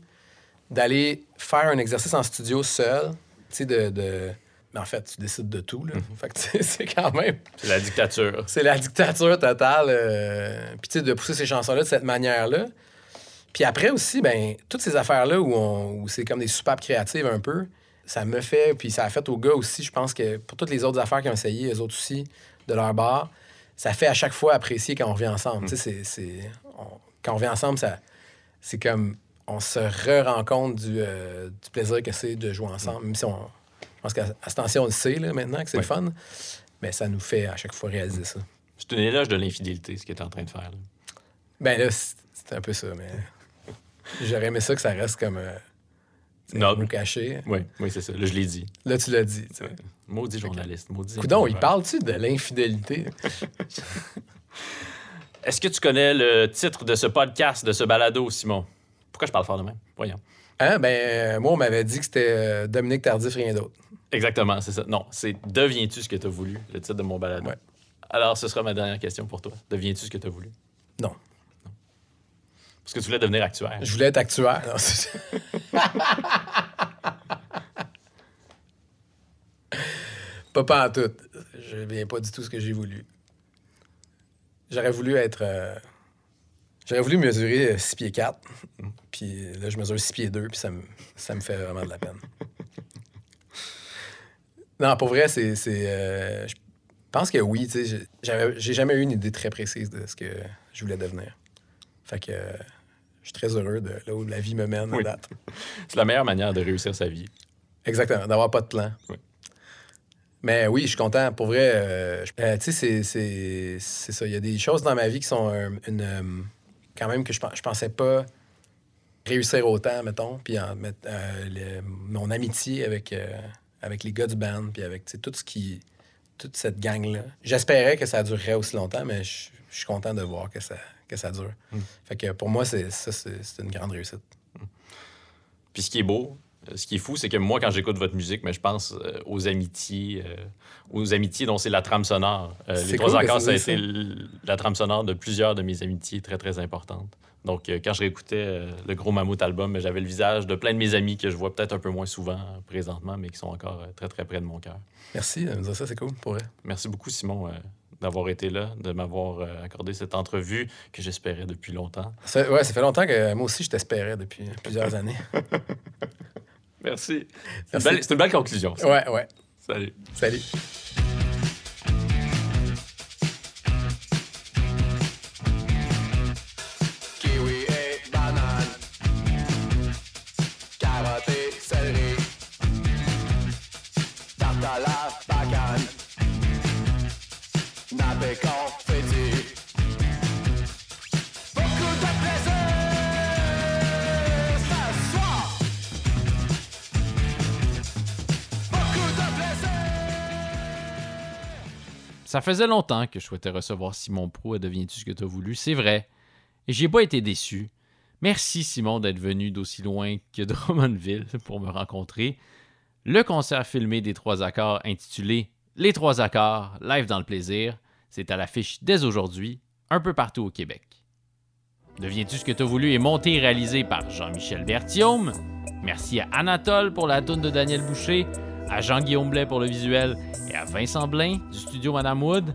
d'aller faire un exercice en studio seul, tu sais, de, de... Mais en fait, tu décides de tout, là. Fait que, c'est quand même... C'est la dictature. C'est la dictature totale. euh, Puis, tu sais, de pousser ces chansons-là de cette manière-là. Puis après aussi, ben toutes ces affaires-là où, on- où c'est comme des soupapes créatives un peu, ça me fait, puis ça a fait aux gars aussi, je pense que pour toutes les autres affaires qu'ils ont essayé, les autres aussi, de leur bar, ça fait à chaque fois apprécier quand on revient ensemble. Tu sais, c'est- c'est... on- Quand on revient ensemble, ça, c'est comme... On se re-rencontre du, euh, du plaisir que c'est de jouer ensemble. Même si on... Je pense qu'à ce temps-ci, on le sait, là, maintenant, que c'est Ouais. le fun. Mais ça nous fait à chaque fois réaliser ça. C'est une éloge de l'infidélité, ce que tu es en train de faire. là. Ben là, c'est un peu ça, mais j'aurais aimé ça que ça reste comme euh, nous caché. Oui, oui, c'est ça. Là, je l'ai dit. Là, tu l'as dit. Maudit journaliste. Maudit. Coudon, il parle-tu de l'infidélité? Est-ce que tu connais le titre de ce podcast, de ce balado, Simon? Pourquoi je parle fort de même? Voyons. Hein? Ben, euh, moi, on m'avait dit que c'était euh, Dominique Tardif, rien d'autre. Exactement, c'est ça. Non, c'est Deviens-tu ce que tu as voulu, le titre de mon balado. Ouais. Alors, ce sera ma dernière question pour toi. Deviens-tu ce que tu as voulu? Non. Parce que tu voulais devenir actuaire. Je voulais être actuaire. Non, c'est- pas pas en tout. Je viens pas du tout ce que j'ai voulu. J'aurais voulu être. euh, J'aurais voulu mesurer 6 pieds 4. Puis là, je mesure 6 pieds 2, puis ça me, ça me fait vraiment de la peine. Non, pour vrai, c'est. euh, je- pense que oui, tu sais, j'ai- jamais eu une idée très précise de ce que je voulais devenir. Fait que euh, je suis très heureux de là où la vie me mène à Oui. date. C'est la meilleure manière de réussir sa vie. Exactement, d'avoir pas de plan. Oui. Mais oui, je suis content. Pour vrai, euh, euh, tu sais, c'est- ça. Il y a des choses dans ma vie qui sont euh, une, euh, quand même que je, je pensais pas réussir autant, mettons. Puis en, met- euh, le- mon amitié avec, euh, avec les gars du band, puis avec tout ce qui. toute cette gang-là. J'espérais que ça durerait aussi longtemps, mais je, je suis content de voir que ça, que ça dure. Fait que pour moi, c'est ça, c'est une grande réussite. Puis ce qui est beau, ce qui est fou, c'est que moi, quand j'écoute votre musique, mais je pense euh, aux amitiés, euh, aux amitiés dont c'est la trame sonore. Euh, les trois cool accords, ça a été la trame sonore de plusieurs de mes amitiés très, très importantes. Donc, euh, quand je réécoutais euh, le Gros Mammouth album, j'avais le visage de plein de mes amis que je vois peut-être un peu moins souvent euh, présentement, mais qui sont encore euh, très, très près de mon cœur. Merci de me dire ça, c'est cool pour vrai. Merci beaucoup, Simon, euh, d'avoir été là, de m'avoir euh, accordé cette entrevue que j'espérais depuis longtemps. Ça, ouais, ça fait longtemps que moi aussi, je t'espérais depuis plusieurs années. Merci. C'est une belle conclusion. ça. Ouais, ouais. Salut. Salut. Ça faisait longtemps que je souhaitais recevoir Simon Pro à Deviens-tu ce que t'as voulu, c'est vrai. Et j'ai pas été déçu. Merci Simon d'être venu d'aussi loin que Drummondville pour me rencontrer. Le concert filmé des trois accords intitulé Les trois accords, live dans le plaisir, c'est à l'affiche dès aujourd'hui, un peu partout au Québec. Deviens-tu ce que t'as voulu est monté et réalisé par Jean-Michel Berthiaume. Merci à Anatole pour la toune de Daniel Boucher, à Jean-Guillaume Blais pour le visuel et à Vincent Blain du studio Madame Wood.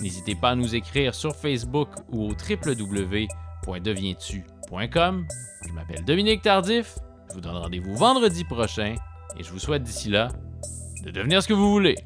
N'hésitez pas à nous écrire sur Facebook ou au www.devientu.com. Je m'appelle Dominique Tardif. Je vous donne rendez-vous vendredi prochain et je vous souhaite d'ici là de devenir ce que vous voulez.